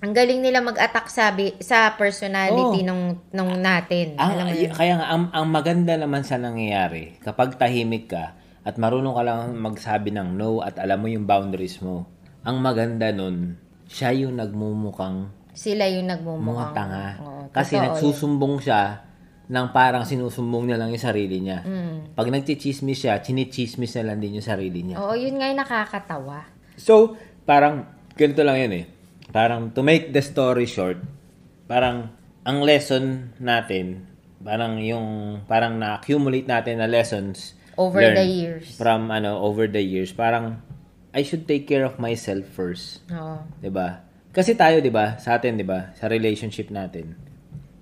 Ang galing nila mag-attack sabi sa personality Oo. nung nung natin. Ang, Alam mo yun? kaya nga, ang, ang maganda naman sa nangyayari, kapag tahimik ka at marunong ka lang magsabi ng no at alam mo yung boundaries mo, ang maganda nun, siya yung nagmumukhang Sila yung mga nagmumukhang. tanga. Oo, Kasi nagsusumbong siya ng parang sinusumbong niya lang yung sarili niya. Mm. Pag nagchichismis siya, chinichismis na lang din yung sarili niya. Oo, yun nga yung nakakatawa. So, parang, ganito lang yun eh. Parang, to make the story short, parang, ang lesson natin, parang yung, parang na-accumulate natin na lessons Over the years. From, ano, over the years. Parang, I should take care of myself first. Oo. ba? Kasi tayo, 'di ba? Sa atin, 'di ba? Sa relationship natin.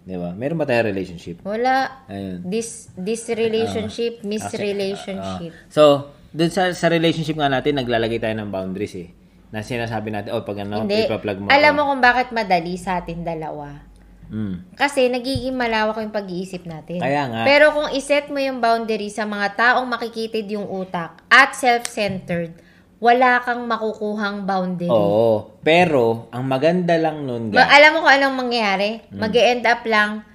'Di ba? Meron ba tayo relationship? Wala. Ayun. This this relationship, miss Okay. relationship. Ah. so, dun sa, sa relationship nga natin, naglalagay tayo ng boundaries eh. Na sinasabi natin, oh, pag ano, Hindi. ipa-plug mo. Alam ako." mo kung bakit madali sa atin dalawa. Mm. Kasi nagiging malawak yung pag-iisip natin. Kaya nga. Pero kung iset mo yung boundary sa mga taong makikitid yung utak at self-centered, wala kang makukuhang boundary. Oo. Pero, ang maganda lang nun, Ma- ga, alam mo kung anong mangyayari? Hmm. mag end up lang,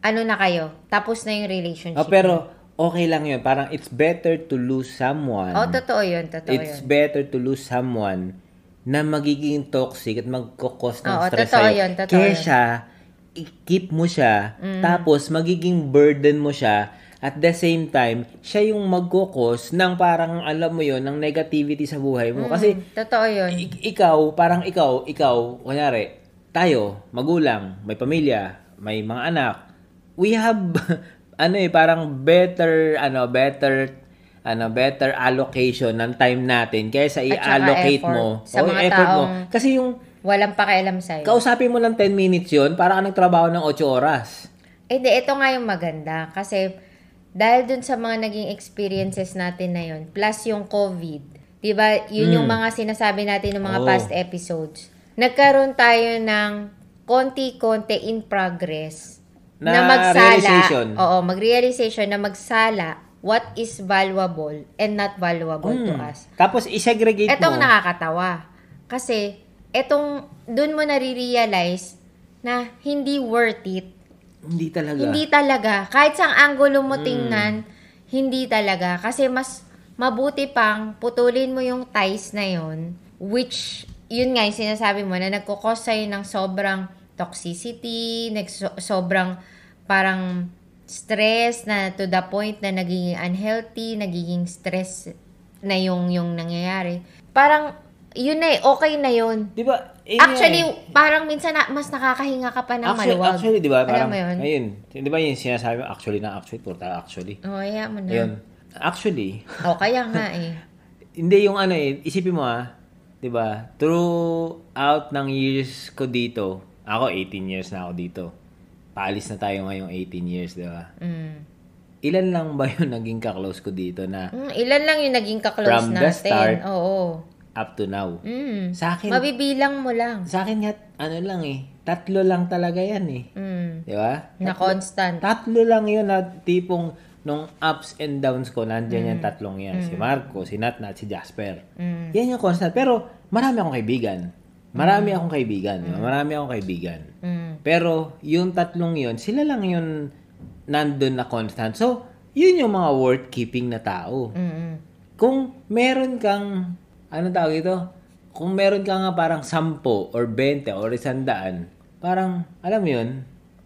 ano na kayo, tapos na yung relationship. oh, pero, okay lang yun. Parang, it's better to lose someone. oh, totoo yun, totoo it's yun. better to lose someone na magiging toxic at magkakos ng Oo, stress totoo sa'yo. yun, totoo Kesa, i-keep mo siya, Mm. tapos magiging burden mo siya, at the same time, siya yung magkukos ng parang, alam mo yon ng negativity sa buhay mo. Kasi, Mm, totoo yun. ik- ikaw, parang ikaw, ikaw, kunyari, tayo, magulang, may pamilya, may mga anak, we have, ano eh, parang better, ano, better, ano, better allocation ng time natin kaysa i-allocate mo. sa o mga effort mo. taong- Kasi yung, Walang pakialam sa'yo. kausapin mo ng 10 minutes yun, para ka nagtrabaho ng 8 oras. Eh, di, ito nga yung maganda. Kasi, dahil dun sa mga naging experiences natin na yun, plus yung COVID, di ba, yun yung Mm. mga sinasabi natin ng mga Oo. past episodes. Nagkaroon tayo ng konti-konti in progress Na magsala. realization. Oo, mag-realization na magsala what is valuable and not valuable to Mm. us. Tapos, i-segregate Etong mo. nakakatawa. Kasi, etong, dun mo nare-realize na hindi worth it Hindi talaga. hindi talaga. Kahit sa anggulo Mm. mo tingnan, hindi talaga. Kasi mas mabuti pang putulin mo yung ties na yon which, yun nga yung sinasabi mo, na nagkukos sa'yo ng sobrang toxicity, sobrang parang stress na to the point na nagiging unhealthy, nagiging stress na yung, yung nangyayari. Parang, yun na eh, okay na yun. Di ba? eh, Actually, eh. parang minsan na, mas nakakahinga ka pa ng actually, maluwag. actually, di ba? Alam Parang, mo yun? ayun. Di ba yung sinasabi mo, actually na actually, tayo actually. Oo, oh, mo na. Ayun. Actually, O, kaya nga eh. hindi yung ano eh, isipin mo ah, 'di ba? Throughout ng years ko dito, ako 18 years na ako dito. Paalis na tayo ngayong 18 years, 'di ba? Mm. Ilan lang ba yung naging ka-close ko dito na Mm, ilan lang yung naging kaklose From the natin. start, Oo. Up to now? Mm. Sa akin, Mabibilang mo lang. sa akin nga, ano lang eh, tatlo lang talaga yan eh. Mm. 'Di ba? Na constant. Tatlo lang yun na tipong nung ups and downs ko, nandiyan yung tatlong yan. Si Marco, si Nat, at si Jasper. Mm. Yan yung constant. Pero marami akong kaibigan. Marami akong kaibigan. ba? Marami akong kaibigan. Mm. Pero yung tatlong yun, sila lang yung nandun na constant. So, yun yung mga worth keeping na tao. Mm. Kung meron kang, ano tawag ito? Kung meron ka nga parang 10 or 20 or 100, parang, alam mo yun,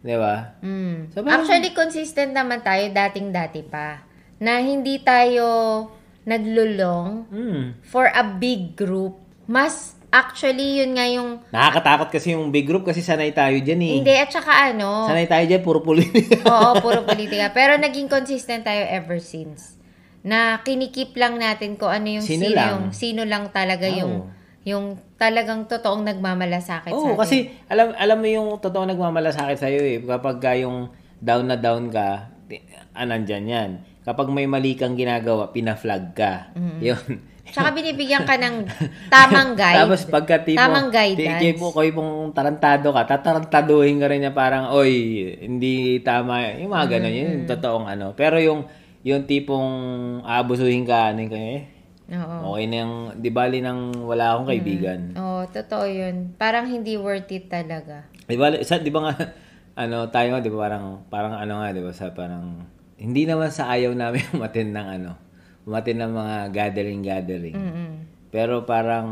di ba? Mm. So, parang- Actually, consistent naman tayo dating-dati pa. Na hindi tayo naglulong Hmm. for a big group. Mas, actually, yun nga yung Nakakatakot kasi yung big group kasi sanay tayo dyan eh. Hindi, at saka ano, Sanay tayo dyan, puro politika. oo, puro politika. Pero naging consistent tayo ever since. Na kinikip lang natin kung ano yung Sino sino, lang? yung sino lang talaga Oo. yung Yung talagang totoong nagmamalasakit Oo, sa atin. kasi alam alam mo yung totoo nagmamalasakit sa iyo eh. Kapag ka yung down na down ka, ti- ah, yan. Kapag may mali kang ginagawa, pina-flag ka. Yun. Tsaka binibigyan ka ng tamang guide. Tapos pagka tipo, Tamang guidance. tipo ko pong tarantado ka, tatarantaduhin ka rin niya parang, oy, hindi tama. Yung mga ganun, yun yung totoong ano. Pero yung, yung tipong aabusuhin ka, ano yung kanya, eh, Oo. okay na yung, di bali nang wala akong kaibigan. Oo, totoo yun. Parang hindi worth it talaga. Di ba, sa, di ba nga, ano, tayo nga, di ba, parang, parang ano nga, di ba, sa parang, hindi naman sa ayaw namin umatin ng ano, umatin ng mga gathering-gathering. Mm-mm. Pero parang,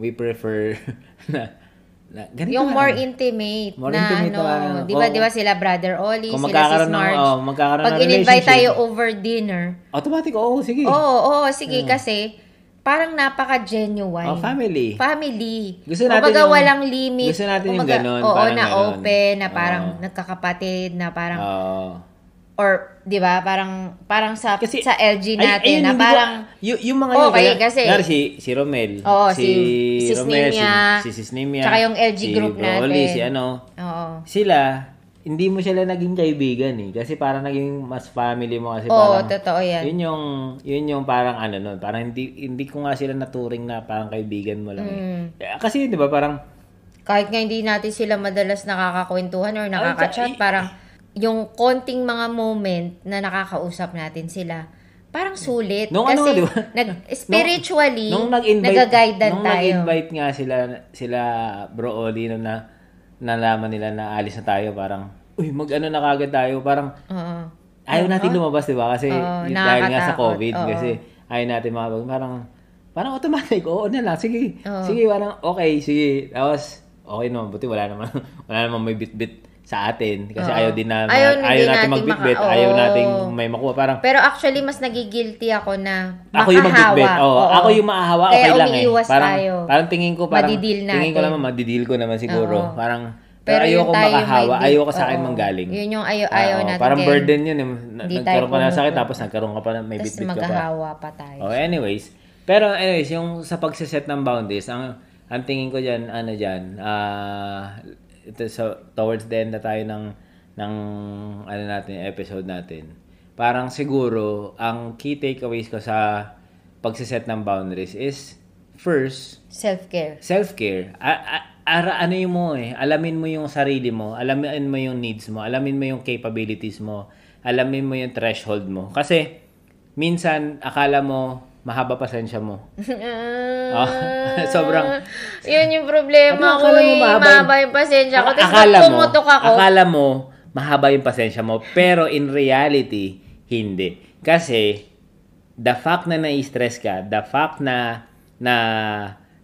we prefer na ganito Yung more intimate More na intimate ano, ano. 'di ba Oo. 'di ba sila Brother Oli, sila si magkakaroon ng, oh, magkakaroon Pag in-invite tayo over dinner, Automatic, oo, sige. oo, oo, sige kasi parang napaka-genuine. Oh, family. Family. Gusto natin Kumbaga yung- walang limit. gusto natin yung Kumbaga, ganon, Oo, parang na ganon. open, na parang Oo. nagkakapatid, na parang, Oo. Or, di ba, parang, parang sa, Kasi- sa LG natin, ayun, na hindi ko- parang, y- yung mga Okay, yun, kasi- kunwari si, si Romel, Oo, si, si- si Romel, Snimia, si, si Sisnimia, tsaka yung LG si group Broly, natin. si ano, oo. sila, hindi mo sila naging kaibigan eh. Kasi parang naging mas family mo kasi Oo, parang, totoo yan. yun yung, yun yung parang ano nun, parang hindi, hindi ko nga sila naturing na parang kaibigan mo lang Mm. eh. Eh, Kasi di ba parang, kahit nga hindi natin sila madalas nakakakwentuhan or nakaka-chat, Ay, parang yung konting mga moment na nakakausap natin sila, parang sulit. Nung ano Kasi nga, di ba? nag, spiritually, nung nag-invite, nagagaidan nung tayo. nag-invite nga sila, sila Bro Oli, nung na, nalaman nila na alis na tayo, parang, uy, mag-ano na kagad tayo, parang, Oo. ayaw natin lumabas, di ba? Kasi Oo, yun, dahil nga sa. COVID, Oo. kasi ayaw natin makapag, parang, parang automatic, oo na lang, sige, Oo. sige, parang, okay, sige, tapos, okay naman, buti wala naman, wala naman may bit-bit sa atin, kasi Oo. ayaw din na, Ayaw ayaw, natin natin magbit-bit, maka- ayaw oo. nating may makuha, parang, Pero actually, mas nagigilty ako na ako yung makahawa. magbitbit. Oo, ako yung maahawa, Kaya okay lang eh. umiiwas Parang, tayo. parang tingin ko, parang, Madidil tingin ko natin. naman, madidil ko naman siguro. Oo. Parang, pero, yun ayoko tayo makahawa, may- ayoko sa akin oo. manggaling. Yun yung ayaw, ayaw Oo, natin. Parang kaya burden yun. eh. Na- Hindi Nagkaroon ka na sa akin, pumupunta. tapos nagkaroon ka pa, na- may Tapos bitbit ka pa. magkahawa pa tayo. Oh, anyways. Pero anyways, yung sa pagsiset ng boundaries, ang ang tingin ko diyan ano diyan, ah ito so towards the end na tayo ng ng ano natin, episode natin. Parang siguro ang key takeaways ko sa pagsiset ng boundaries is first, Self-care. self-care. A- a- ara ano yung mo eh, alamin mo yung sarili mo, alamin mo yung needs mo, alamin mo yung capabilities mo, alamin mo yung threshold mo. Kasi minsan akala mo mahaba pasensya mo. Ah, sobrang Yun yung problema Ano, ko eh. mahaba Mahaba yung- pasensya ko. Tapos akala mo, ako, akala mo mahaba yung pasensya mo, pero in reality hindi. Kasi the fact na na-stress ka, the fact na na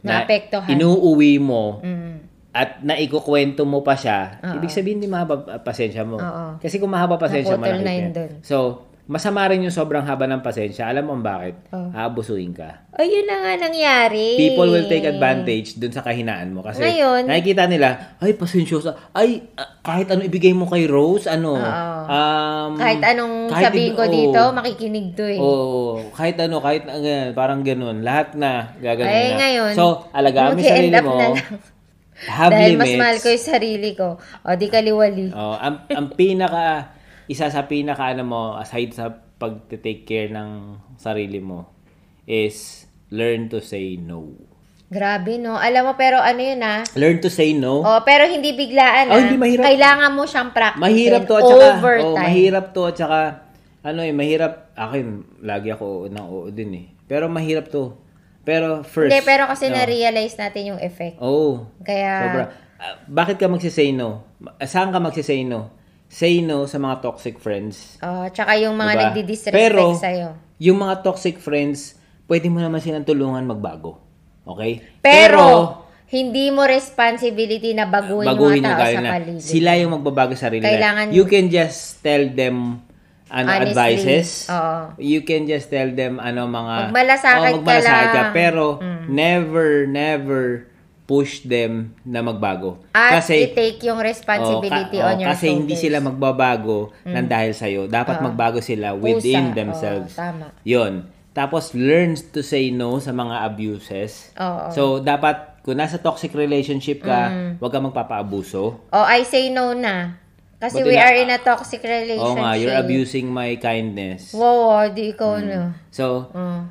Naapektuhan. inuuwi mo mm, at naikukwento mo pa siya, Oo. ibig sabihin hindi mahaba pa- pasensya mo. Oo. Kasi kung mahaba pasensya mo, na. So, masama rin yung sobrang haba ng pasensya. Alam mo bakit? Oh. Aabusuin ka. ayun na nga nangyari. People will take advantage dun sa kahinaan mo. Kasi Ngayon- nakikita nila, ay, pasensyosa. Ay, ah, kahit ano ibigay mo kay Rose, ano, Oo. um, Kahit anong kahit sabihin ko oo. dito, makikinig to eh. Oo, kahit ano, kahit uh, parang ganun. Lahat na, gagawin Ay, na. ngayon, So, alagaan mo sarili mo. Have Dahil limits. mas mahal ko yung sarili ko. O, di kaliwali. Oh, ang, ang pinaka isa sa pinaka ano mo aside sa pag-take care ng sarili mo is learn to say no. Grabe, no? Alam mo, pero ano yun ah? Learn to say no. Oh, pero hindi biglaan Oh, ah. hindi mahirap. Kailangan mo siyang practice. mahirap to at saka oh, mahirap to at saka ano eh mahirap akin lagi ako oo ng oo din eh. Pero mahirap to. Pero first. Hindi, pero kasi no. na-realize natin yung effect. Oh. Kaya, Sobra. Ah, bakit ka magsisay no? Saan ka magsisay no? Say no sa mga toxic friends. oh, tsaka yung mga Diba? nagdi-disrespect Pero, sa'yo. Yung mga toxic friends, pwede mo naman silang tulungan magbago. Okay? Pero, hindi mo responsibility na baguhin, baguhin mga tao sa na. paligid. Sila yung magbabago sa sarili. Kailangan- You can just tell them ano Honestly, advices. oo. You can just tell them ano mga Magmalasakit oh, magmalasakit ka lang. Mm. pero never never push them na magbago. At kasi i-take yung responsibility oh, ka- on oh, your kasi hindi shoulders. sila magbabago ng dahil sa Dapat magbago sila within Pusa. themselves. Oo, tama. Yun. Tapos learns to say no sa mga abuses. Oo. So, dapat, kung nasa toxic relationship ka, huwag ka magpapaabuso. Oh, I say no na. Kasi Buti we na- are in a toxic relationship. Oo nga, you're abusing my kindness. Wow, di ikaw na. So, Oh.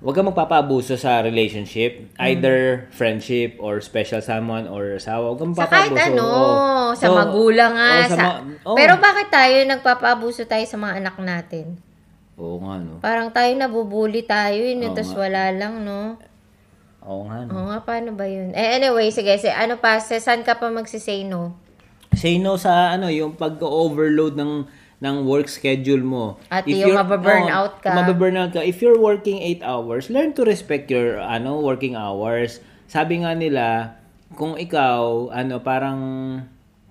Huwag kang magpapaabuso sa relationship, either friendship or special someone or asawa. Huwag kang Sa kahit magpapaabuso. ano, Oo. sa Oo. magulang nga. Oo, sa sa... ma- oo. Pero bakit tayo nagpapaabuso tayo sa mga anak natin? Oo nga, no? Parang tayo nabubuli tayo, yun, Oo tapos nga. wala lang, no? Oo nga, no? Oo nga, paano ba yun? Eh, anyway, sige, sige, ano pa, sa, saan ka pa magsisay no? Say no sa ano, yung pag-overload ng ng work schedule mo. At If yung you're- mababurnout oo, ka. mababurnout ka. If you're working 8 hours, learn to respect your ano working hours. Sabi nga nila, kung ikaw ano parang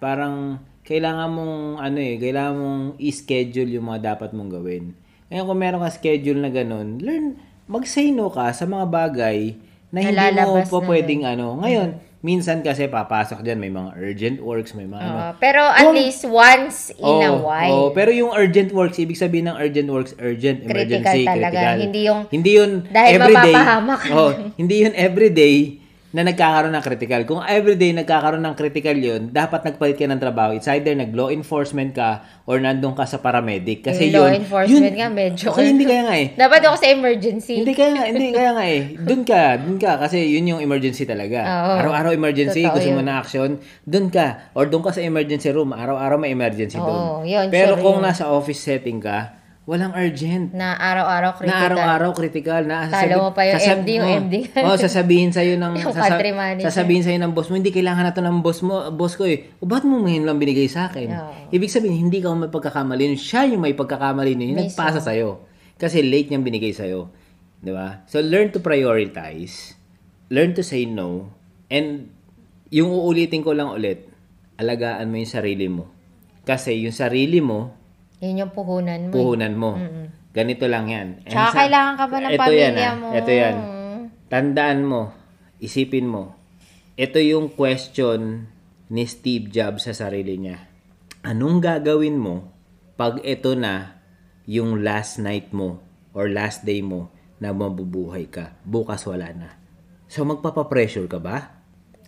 parang kailangan mong ano eh, kailangan mong i-schedule yung mga dapat mong gawin. Ngayon kung meron ka schedule na ganun, learn mag-say no ka sa mga bagay na hindi mo pa na pwedeng ano. Ngayon, minsan kasi papasok diyan may mga urgent works, may mga ano. Oo, pero at Kung- least once in a Oo, while. oo. pero yung urgent works, ibig sabihin ng urgent works, urgent, Critical emergency, talaga. critical. Hindi yung- hindi yun Dahil everyday. mapapahamak. Oh, hindi yun everyday na nagkakaroon ng critical. Kung everyday nagkakaroon ng critical yun, dapat nagpalit ka ng trabaho. It's either nag-law enforcement ka or nandun ka sa paramedic. Kasi law yun, enforcement yun, nga, medyo- Kasi hindi kaya nga eh. Dapat ako sa emergency. Hindi kaya nga, hindi kaya nga eh. Doon ka, doon ka kasi yun yung emergency talaga. Oo. Araw-araw emergency, Totoo gusto mo yun. na action, doon ka. Or doon ka sa emergency room, araw-araw may emergency Oo, doon. yun, Pero sure kung yun. nasa office setting ka, walang urgent. na araw-araw critical. Na araw-araw critical na Kala mo pa yung MD, yung oh, MD. oh, sasabihin sa ng Yung country manager. sasabihin sa ng boss mo, hindi kailangan na to ng boss mo, boss ko eh. O ba't mo ngayon lang binigay sa akin? Oo. Ibig sabihin hindi ka may pagkakamali, siya yung may pagkakamali yung Mismo. nagpasa sa Kasi late niyang binigay sa 'Di ba? So learn to prioritize, learn to say no, and yung uulitin ko lang ulit, alagaan mo yung sarili mo. Kasi yung sarili mo, Yun yung puhunan mo. eh. puhunan mo. Ganito lang yan. And Tsaka sa- kailangan ka pa ng Ito pamilya yan, ah. mo. Ito yan. Tandaan mo, isipin mo, ito yung question ni Steve Jobs sa sarili niya. Anong gagawin mo pag ito na yung last night mo or last day mo na mabubuhay ka? Bukas wala na. So magpapapressure ka ba?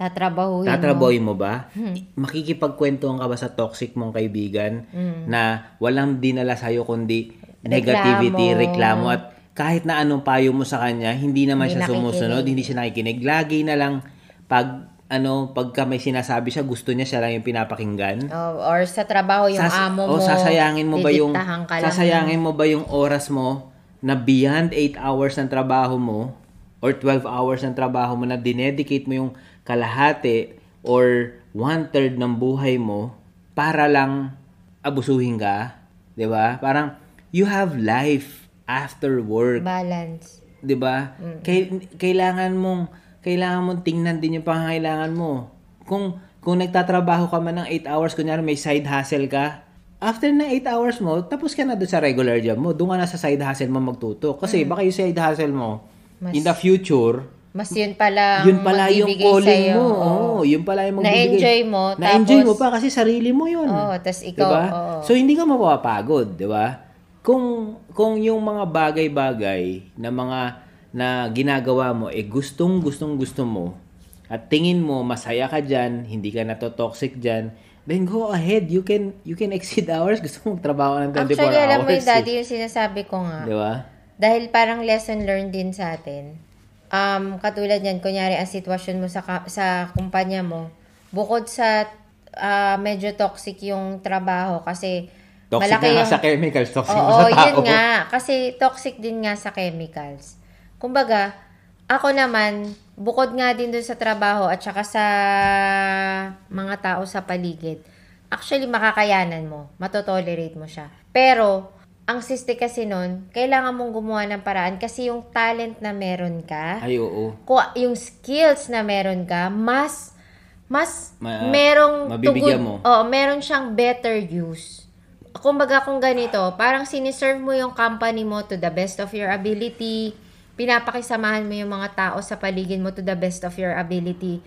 Tatrabahuhin mo. Tatrabahoy mo ba? Makikipagkwentuhan ka ba sa toxic mong kaibigan na walang dinala sa'yo kundi negativity, reklamo at kahit na anong payo mo sa kanya, hindi naman Hindi siya sumusunod, nakikinig. hindi siya nakikinig. Lagi na lang pag ano, pagka may sinasabi siya, gusto niya siya lang yung pinapakinggan. Oh, or sa trabaho, yung Sas- amo o mo. sasayangin mo ba yung sasayangin mo ba yung oras mo na beyond 8 hours ng trabaho mo or 12 hours ng trabaho mo na dinedicate mo yung kalahati or one-third ng buhay mo para lang abusuhin ka, ba? Parang you have life after work. Balance. 'di ba? Kay, kailangan mong kailangan mong tingnan din yung pangangailangan mo. Kung kung nagtatrabaho ka man ng 8 hours, kunyari may side hustle ka, after na 8 hours mo, tapos ka na doon sa regular job mo, doon ka na sa side hustle mo magtutok. Kasi baka yung side hustle mo, Mas- in the future, Mas yun pala yun pala yung calling sa'yo. mo. Oo. Oo, yun pala yung magbibigay. Na-enjoy mo, Na-enjoy tapos- mo pa kasi sarili mo yun. Oo, tas ikaw, Diba? oo. So, hindi ka mapapagod, di ba? Kung, kung yung mga bagay-bagay na mga na ginagawa mo, eh gustong gustong gusto mo, at tingin mo masaya ka dyan, hindi ka natotoxic dyan, then go ahead. You can you can exceed hours. Gusto mo magtrabaho ng 24 Actually, alam mo hours. yung daddy yung sinasabi ko nga. eh. Di ba? Dahil parang lesson learned din sa atin. Um, katulad yan, kunyari ang sitwasyon mo sa, sa kumpanya mo, bukod sa ah, medyo toxic yung trabaho kasi Toxic malaki na yung... sa chemicals, toxic Oo, sa tao. yun nga. Kasi toxic din nga sa chemicals. Kumbaga, ako naman, bukod nga din dun sa trabaho at saka sa mga tao sa paligid, actually makakayanan mo, matotolerate mo siya. Pero, ang siste kasi nun, kailangan mong gumawa ng paraan kasi yung talent na meron ka, Ay, oo. kung yung skills na meron ka, mas mas Ma- merong mabibigyan tugod- mo. Oh, meron siyang better use. Kumbaga kung ganito, parang siniserve mo yung company mo to the best of your ability. Pinapakisamahan mo yung mga tao sa paligid mo to the best of your ability.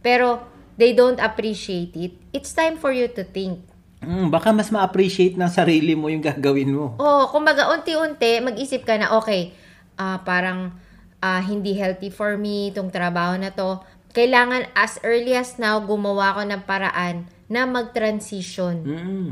Pero they don't appreciate it. It's time for you to think. Mm, baka mas ma-appreciate ng sarili mo yung gagawin mo. Oh, kumbaga unti-unti mag-isip ka na okay, ah, parang ah, hindi healthy for me itong trabaho na to. Kailangan as early as now gumawa ko ng paraan na mag-transition. Mm.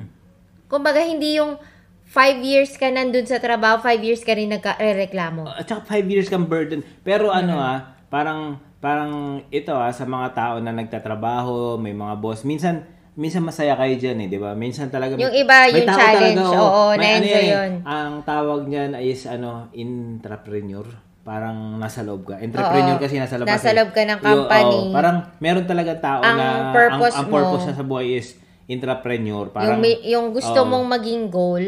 Kumbaga hindi yung five years ka nandun sa trabaho, five years ka rin nagka-reklamo. At saka five years kang burden. Pero ano ah, parang, parang ito ah, sa mga tao na nagtatrabaho, may mga boss, minsan, minsan masaya kayo dyan eh, di ba? Minsan talaga. Yung iba, yung tao challenge, oh. oo, May ano na-enjoy yan eh, yun. Ang tawag niyan is ano, intrapreneur. Parang nasa loob ka. Entrepreneur Oo. kasi nasa labas. Nasa eh. loob ka ng Yung- company. oo, parang meron talaga tao Ang na purpose ang, ang purpose mo- na sa buhay is intrapreneur. Parang, yung, may- yung gusto oo. mong maging goal,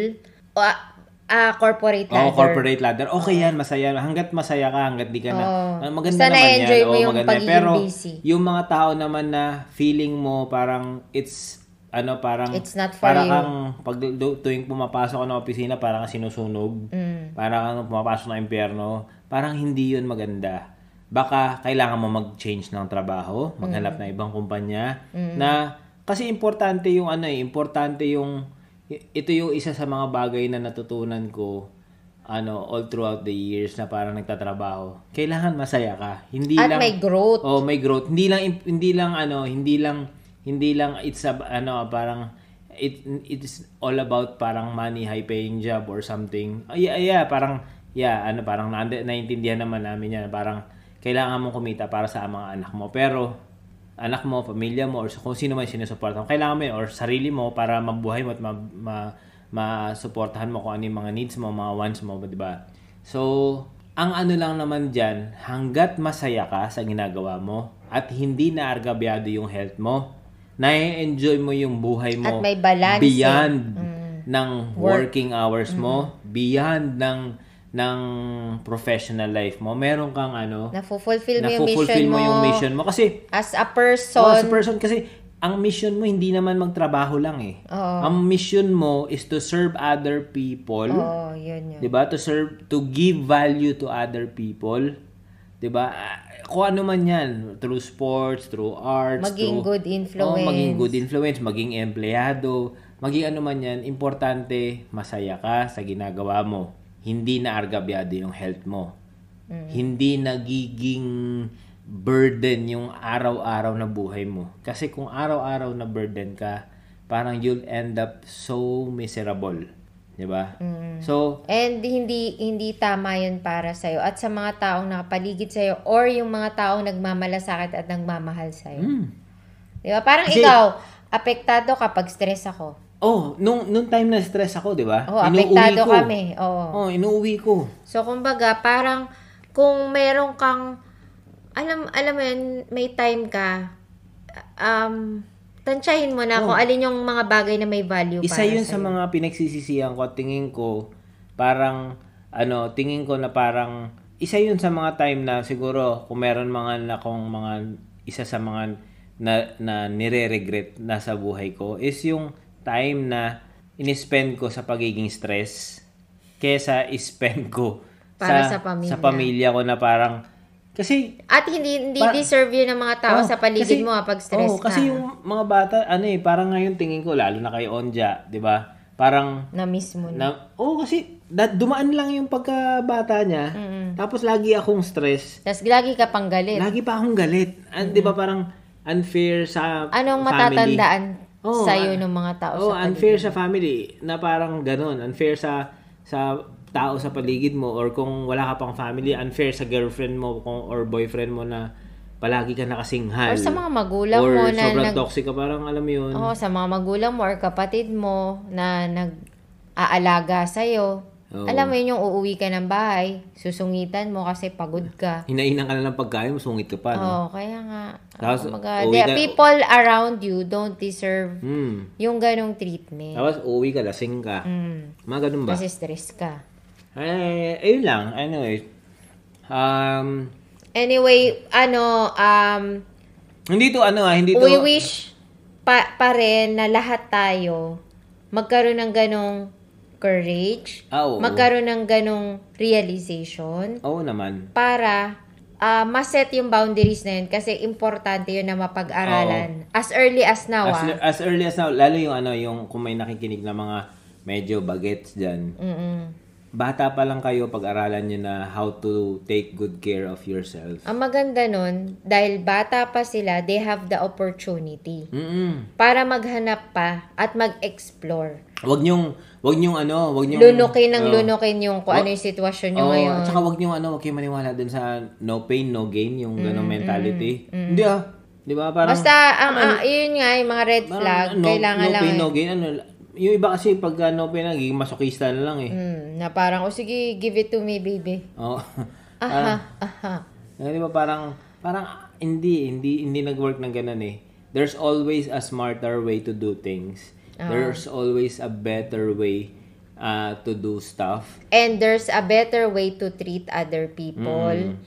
ah, ah, corporate ladder. Oo, corporate ladder. Okay yan, masaya. Hanggat masaya ka, hanggat di ka na. Oo. Ah, maganda Basta naman na-enjoy yan. mo Oo, yung maganda Pero busy. yung mga tao naman na feeling mo parang it's ano parang It's not for para you. kang pag tuwing pumapasok ka ng opisina parang sinusunog Mm. parang kang pumapasok ng impyerno parang hindi yun maganda baka kailangan mo mag-change ng trabaho maghanap Mm. ng ibang kumpanya na kasi importante yung ano eh importante yung ito yung isa sa mga bagay na natutunan ko ano all throughout the years na parang nagtatrabaho kailangan masaya ka hindi At lang may growth. Oh, may growth. Hindi lang hindi lang ano, hindi lang hindi lang it's a, ano parang it it's all about parang money, high paying job or something. Oh, yeah, yeah, parang yeah, ano parang na, naintindihan naman namin yan. Parang kailangan mong kumita para sa mga anak mo. Pero anak mo, pamilya mo, or kung sino man sinusuporta mo, kailangan mo yun, or sarili mo para mabuhay mo at ma, ma, masuportahan mo kung ano yung mga needs mo, mga wants mo, di ba? So, ang ano lang naman dyan, hanggat masaya ka sa ginagawa mo at hindi na argabyado yung health mo, na-enjoy mo yung buhay mo At may balance, beyond eh. ng working hours mo, beyond ng ng professional life mo. Meron kang ano, Na-fulfill mo yung mission mo mo. yung mission mo. Kasi, As a oh, person. as a person, kasi ang mission mo hindi naman magtrabaho lang eh. Oo. Ang mission mo is to serve other people. Oo, yun yun. 'Di ba? To serve to give value to other people. 'Di ba? Kung ano man 'yan, through sports, through arts, Maging through, good influence. Oh, maging good influence, maging empleyado, maging ano man 'yan, importante masaya ka sa ginagawa mo. Hindi na argabyado yung health mo. Mm. Hindi nagiging burden yung araw-araw na buhay mo. Kasi kung araw-araw na burden ka, parang you'll end up so miserable. 'Di ba? Mm. So, And hindi hindi tama 'yun para sa at sa mga taong nakapaligid sa or yung mga taong nagmamalasakit at nagmamahal sa mm, 'Di ba? Parang Kasi- ikaw, apektado kapag stress ako. Oh, nung nung time na stress ako, 'di ba? Inuuwi apektado ko. kami. Oo. Oh, inuuwi ko. So kumbaga, parang kung meron kang alam alam mo yun, may time ka um tansyahin mo na kung alin yung mga bagay na may value Oh. Isa para yun sa sa'yo. mga pinagsisisihan ko tingin ko parang ano, tingin ko na parang isa yun sa mga time na siguro kung meron mga na kung mga isa sa mga na, na nire-regret na sa buhay ko is yung time na inispend ko sa pagiging stress kesa ispend ko Para sa pamilya. sa pamilya ko na parang kasi At hindi hindi Pa- deserve yun ng mga tao Oh, sa paligid kasi- mo ah, pag stress oh, ka. Kasi yung mga bata, ano eh, parang ngayon tingin ko, lalo na kay Onja, di ba? Parang, na mismo na. na, oh, kasi da- dumaan lang yung pagkabata niya, tapos lagi akong stress, Tapos lagi ka pang galit. lagi pa akong galit. An, Di ba parang unfair sa Anong family. matatandaan Oo, sa'yo ah, ng mga tao Oh, sa paligid? unfair sa family na parang ganun. Unfair sa sa tao sa paligid mo or kung wala ka pang family, unfair sa girlfriend mo kung, or boyfriend mo na palagi ka nakasinghal. Or sa mga magulang or mo na sobrang nag- toxic ka, parang alam mo yun. Oo, sa mga magulang mo or kapatid mo na nag-aalaga sa'yo. Oo. Alam mo yun yung uuwi ka ng bahay, susungitan mo kasi pagod ka. Hinainan ka na ng pagkain, masungit ka pa, no? Oo, kaya nga. Tapos, uwi the ka- people around you don't deserve Hmm. yung ganong treatment. Tapos, uwi ka, lasing ka. Mm, Mga ganun ba? kasi stress ka. Eh, ayun lang. Anyway. Um, Anyway, ano, um, hindi to ano ah, hindi to... we wish pa, pa rin na lahat tayo magkaroon ng ganong courage, Ah, oo. magkaroon ng ganong realization Oo naman. para ah, maset yung boundaries na yun kasi importante yun na mapag-aralan. As early as now, As, ah. as early as now, lalo yung ano, yung kung may nakikinig na mga medyo bagets dyan. Mm-mm. Bata pa lang kayo, pag-aralan nyo na how to take good care of yourself. Ang maganda nun, dahil bata pa sila, they have the opportunity Mm-mm. para maghanap pa at mag-explore. Wag nyong, wag nyong ano, wag nyong... Lunukin ng Oh. lunukin yung kung ano yung sitwasyon nyo Oo, ngayon. At saka wag niyo ano, wag kayong maniwala dun sa no pain, no gain, yung ganong mentality. Hindi ah. Di ba? Parang, Basta, ang, ah, yun nga, yung mga red parang, flag, no, kailangan no lang. pain, eh. no gain. Ano, yung iba kasi pag uh, no pain, nagiging masokista na lang eh. Mm, na parang, oh sige, give it to me, baby. Oo. Aha, aha. Eh, di ba parang, parang hindi, hindi, hindi nag-work ng ganun eh. There's always a smarter way to do things. Ah. There's always a better way uh, to do stuff. And there's a better way to treat other people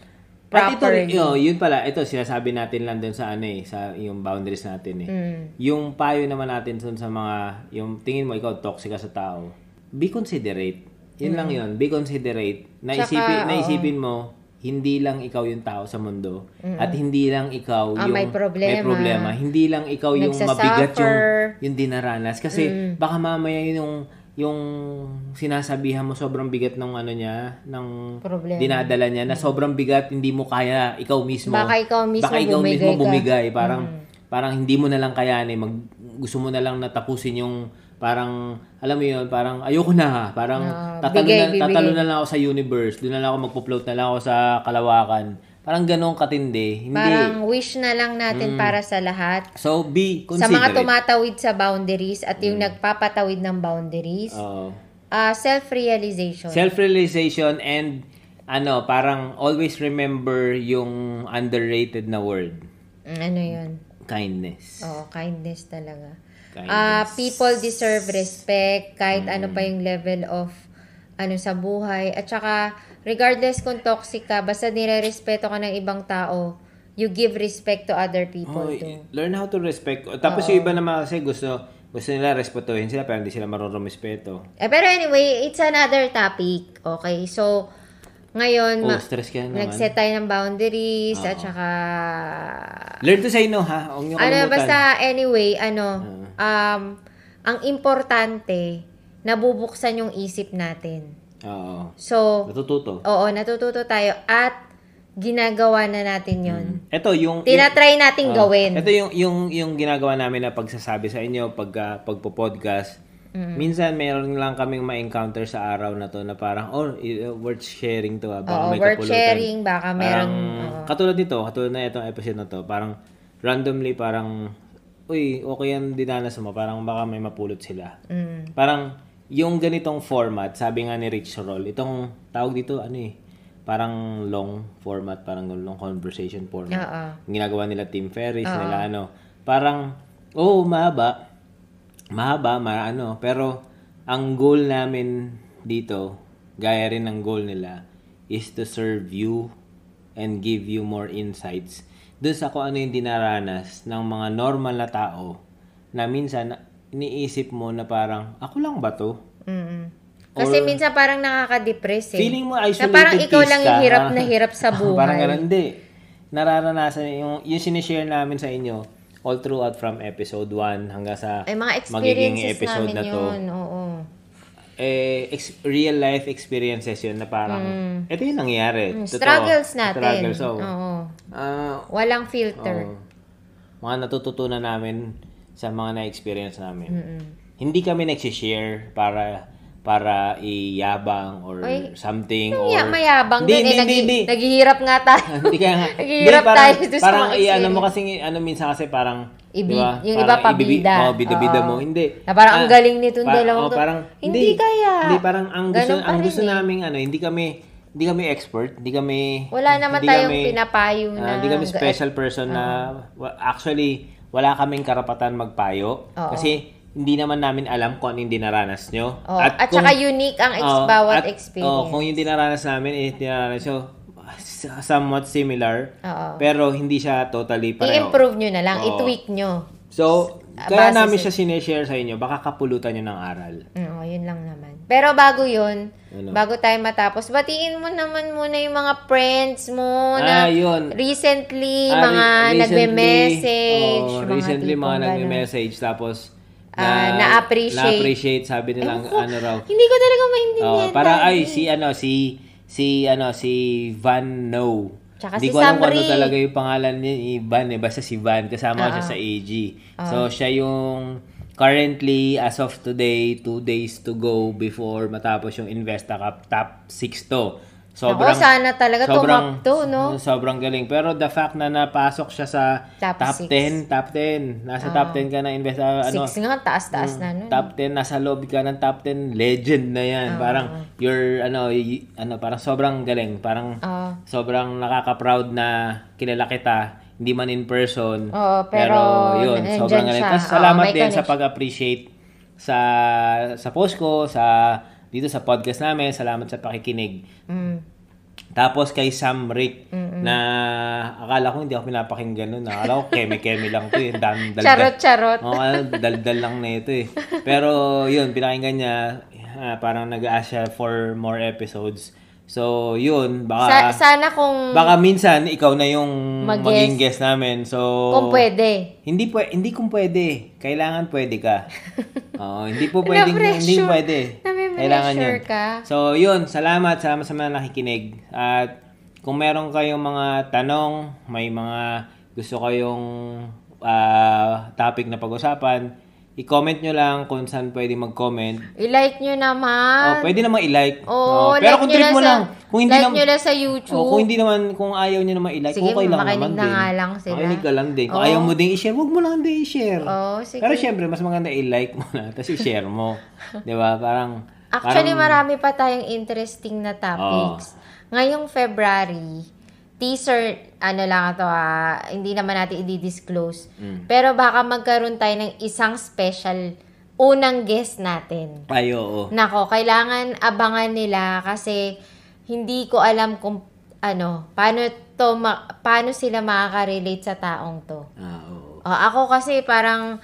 At ito, properly. yun, yun pala, ito sinasabi natin lang dun sa ano eh, sa yung boundaries natin eh. Mm. Yung payo naman natin dun sa mga, yung tingin mo ikaw toxic ka sa tao, be considerate. Yun lang yun, be considerate. Naisipin, Mm. Tsaka, naisipin mo, hindi lang ikaw yung tao sa mundo at hindi lang ikaw Ah, yung may problema. may problema. Hindi lang ikaw yung mabigat yung, yung dinaranas. Kasi Mm. baka mamaya yun yung yung sinasabihan mo sobrang bigat ng ano niya, ng Problema. dinadala niya na sobrang bigat, hindi mo kaya ikaw mismo. Baka ikaw mismo Baka ikaw bumigay mismo ka. Mm. bumigay. Parang, parang hindi mo na lang kayanin. Mag, gusto mo na lang natapusin yung parang, alam mo yun, parang ayoko na ha. Parang Ah, tatalo, bigay, na, bibigay. tatalo na lang ako sa universe. Doon na lang ako magpo-float na lang ako sa kalawakan. Parang ganong katindi. Hindi. Mm. Parang wish na lang natin para sa lahat. so, be Sa mga considerate. tumatawid sa boundaries at Mm. yung nagpapatawid ng boundaries, Oo. ah self-realization. Self-realization and ano, parang always remember yung underrated na word. Mm, ano yun? Kindness. Oo, kindness talaga. Kindness. Ah, people deserve respect kahit ano Mm. pa yung level of ano sa buhay. At saka, regardless kung toxic ka, basta nire-respeto ka ng ibang tao, you give respect to other people Oh, too. learn how to respect. Tapos yung iba naman kasi gusto gusto nila respetuhin sila pero hindi sila marunong respeto. Eh, pero anyway, it's another topic. Okay, so, ngayon, Oh, stress ka naman. nag-set tayo ng boundaries at saka... Learn to say no ha. Huwag niyo Ano, kalimutan. basta anyway, ano, um, ang importante, nabubuksan yung isip natin. Oo. So, Natututo. oo, natututo tayo at ginagawa na natin yon. Ito yung Tinatry nating Oh, gawin. Ito yung yung yung ginagawa namin na pagsasabi sa inyo pag uh, pagpo-podcast. Minsan meron lang kaming ma-encounter sa araw na to na parang oh i- worth sharing to ah. Baka Oo, may worth kapulutan. sharing, baka meron, Parang, katulad nito, katulad na itong episode na to, parang randomly parang uy, okay yan dinanas mo, parang baka may mapulot sila. Mm. Parang yung ganitong format, sabi nga ni Rich Roll, itong tawag dito ano eh, parang long format, parang long conversation format yung ginagawa nila Team Ferris, nila ano. Parang, oh, mahaba. Mahaba, maano. Pero, ang goal namin dito, gaya rin ng goal nila, is to serve you and give you more insights dun sa kung ano yung dinaranas ng mga normal na tao na minsan iniisip mo na parang, ako lang ba to? Mm-mm. Kasi minsan parang nakaka-depress eh. Feeling mo na isolated parang ikaw lang yung hirap na hirap sa buhay. Parang ganun, hindi. Nararanasan yung, yung sinishare namin sa inyo all throughout from episode 1 hanggang sa Ay, mga magiging episode na to. yun. Oo. Eh, ex- real life experiences yun na parang, ito yung nangyayari. Mm, Totoo. struggles natin. Struggles, so, Oo. ah, Walang filter. oo. mga natututunan namin sa mga na-experience namin. Mm-mm. Hindi kami nagsishare para para iyabang or Ay, something Ano or ya, mayabang Hindi, din. Eh, hindi, nag- hindi. naghihirap nga tayo. hindi kaya nga. Naghihirap Hindi, parang, tayo doon sa parang mga i-ano mo kasi ano minsan kasi parang Ibi- di ba? yung Parang iba pa ibibi- bida. Oh, bida-bida mo. Hindi. Na parang ang Ah, galing nitong pa- dalawang oh, parang Hindi kaya. Hindi parang ang gusto ang gusto eh. namin ano, hindi kami hindi kami expert, hindi kami Wala naman hindi tayong kami- pinapayo ah, na hindi kami special person na wa- actually wala kaming karapatan magpayo Oo. kasi hindi naman namin alam kung ano yung dinaranas nyo. Oh, at, saka unique ang ex- Oo, bawat at- experience. oo, kung yung dinaranas namin, eh, dinaranas nyo, somewhat similar. Oo. Pero hindi siya totally pareho. I-improve nyo na lang. Oo. I-tweak nyo. So, kaya base namin siya sineshare sa inyo. Baka kapulutan nyo ng aral. Oo, yun lang naman. Pero bago yun, Ano? bago tayo matapos, batiin mo naman muna yung mga friends mo na Ah, yun. recently, Ah, mga re- nagme-message. oh, mga recently, mga nagme-message. Tapos, ah, na-appreciate. Na-appreciate, sabi nilang ko, ano raw. Hindi ko talaga Oh, maintindihan. para lagi. ay si ano si si ano si Van No. Tsaka Hindi si ko alam kung ano talaga yung pangalan niya, ni Van eh. Basta si Van, kasama Ah, siya sa AG. So, siya yung currently, as of today, two days to go before matapos yung Investa Cup, top 6 to. Ako, sana talaga tumakto, no? Sobrang galing. Pero the fact na napasok siya sa Top top, six. 10, top 10. Nasa top 10 ka na Investa, ano, Six nga, taas-taas na nun. top 10 nasa loob ka ng top 10 legend na yan parang you're ano y- ano parang sobrang galing parang Oo. sobrang nakaka-proud na kilala kita hindi man in person Oo, pero yun nandyan sobrang galing. Tapos salamat may din sa connection. pag-appreciate sa sa post ko sa dito sa podcast namin salamat sa pakikinig Mm. tapos kay Sam Rick na akala ko hindi ako pinapakinggan nun. Akala ko keme-keme lang to eh. Dam, daldal. Charot-charot. Oo, ano, daldal lang na ito eh. Pero yun, pinakinggan niya. ah, parang nag-ask siya for more episodes. So, yun. Baka, Sa- sana kung, baka minsan ikaw na yung Mag-guest. maging guest namin. So, kung pwede. hindi pwe, hindi kung pwede. Kailangan pwede ka. Oo, hindi po pwedeng hindi pwede. Kailangan Nami-pressure yun. ka. So, yun. Salamat. Salamat sa mga nakikinig. At kung meron kayong mga tanong, may mga gusto kayong ah, topic na pag-usapan, i-comment nyo lang kung saan pwede mag-comment. I-like nyo naman. Oh, pwede naman i-like. Oo, Oh, pero like kung trip mo sa, lang, kung hindi like naman, nyo lang sa YouTube. Oh, kung hindi naman, kung ayaw nyo naman i-like, Sige, okay lang naman na din. nga lang sila. Makinig ka lang din. Kung Oo. ayaw mo din i-share, wag mo lang din i-share. Oo, sige. Pero syempre, mas maganda i-like mo na, tapos i-share mo. Ba? Parang, Actually, parang, marami pa tayong interesting na topics. Ngayong February, teaser, ano lang ito ah, hindi naman natin i-disclose. Mm. Pero baka magkaroon tayo ng isang special unang guest natin. ay, oo. Nako, kailangan abangan nila kasi hindi ko alam kung ano, paano to ma- paano sila makaka-relate sa taong to. Ah, oo. Oh, ako kasi parang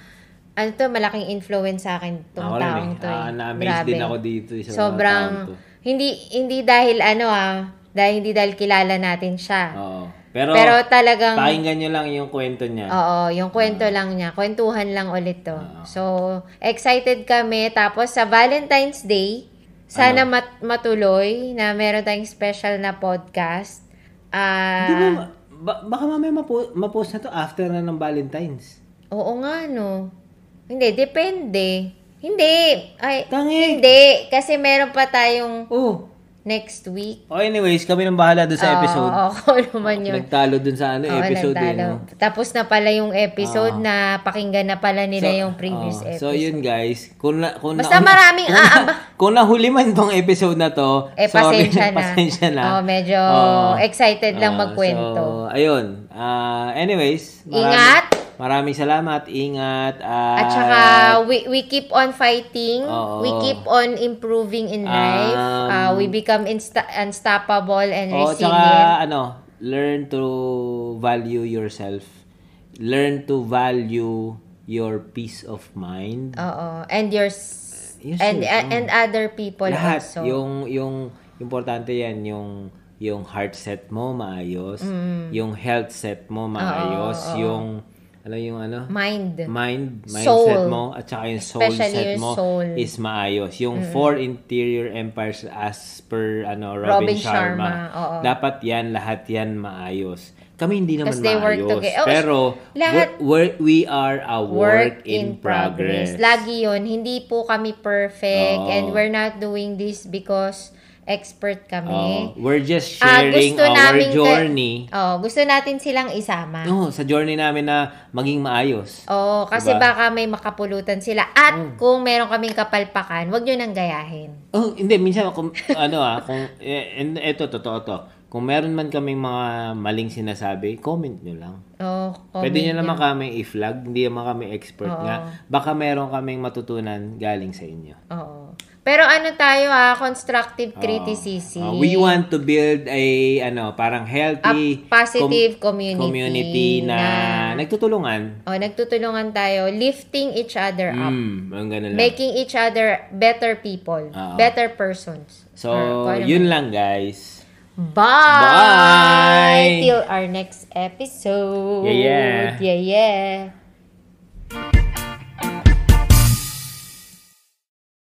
ano to, malaking influence sa akin tong Ako rin taong eh. to. eh. Ah, na-amaze Grabe. din ako dito eh, sa mga Sobrang taong to. hindi hindi dahil ano ah, dahil hindi dahil kilala natin siya. Oo. Pero, Pero talagang pakinggan nyo lang yung kwento niya. Oo, yung kwento lang niya. Kwentuhan lang ulit to. So, excited kami. Tapos sa Valentine's Day, sana Ano? mat- matuloy na meron tayong special na podcast. Ah, Di ba, ba- baka mamaya mapo- mapost na to after na ng Valentine's. oo nga no. Hindi, depende. Hindi. Ay, Tangi. hindi. Kasi meron pa tayong Oh. next week. Oh, anyways, kami nang bahala doon sa episode. Oo, ako naman yun. Nagtalo dun sa ano, Oo, episode eh, nagtalo. no? Tapos na pala yung episode Oo. na pakinggan na pala nila yung previous oh, episode. So, yun guys. Kung na, kung Basta na, maraming kung, aaba. kung nahuli man tong episode na to, Eh, sorry, pasensya na. pasensya na. Oh, medyo Oo. excited lang Ah, magkwento. So, ayun. Ah, anyways. Ingat. Maraming salamat. Ingat. At At, saka, we, we keep on fighting. Oo. We keep on improving in life. Um, Uh, we become insta- unstoppable and Oh, resilient. tsaka ano, learn to value yourself. Learn to value your peace of mind. Oo. And your... Yes, and, yes, and other people Lahat. also. Yung, yung, importante yan, yung, yung heart set mo maayos, yung health set mo maayos, Mm. oo. yung, ano yung ano? Mind. mind, mindset Soul. mo, at saka yung soul Especially set mo soul. is maayos. Yung four interior empires as per ano Robin, Robin Sharma, Sharma, oo. dapat yan, lahat yan maayos. Kami hindi naman they work maayos. together. Oh, pero lahat- we're- we are a work, in, progress. Lagi yon Hindi po kami perfect Oo. and we're not doing this because expert kami. Oh, we're just Ah, sharing gusto our namin ka- journey. Oh, gusto natin silang isama. No, sa journey namin na maging maayos. Oh, kasi Diba? baka may makapulutan sila. At kung meron kaming kapalpakan, wag nyo nang gayahin. Oh, hindi minsan kung ano ah, kung eh, eto totoo to. Kung meron man kaming mga maling sinasabi, comment nyo lang. Oh, comment Pwede nyo naman kami i-flag, hindi naman kami expert Oo. nga. Baka meron kaming matutunan galing sa inyo. Oo. Pero ano tayo ah, constructive Oo. criticism. Uh, we want to build a ano, parang healthy A positive com- community community na, na- nagtutulungan. Oh, nagtutulungan tayo, lifting each other up. Mm. Making each other better people, Oo. better persons. so, Or kung ano yun lang guys. Bye! Bye! Till our next episode. Yeah, yeah. Yeah, yeah.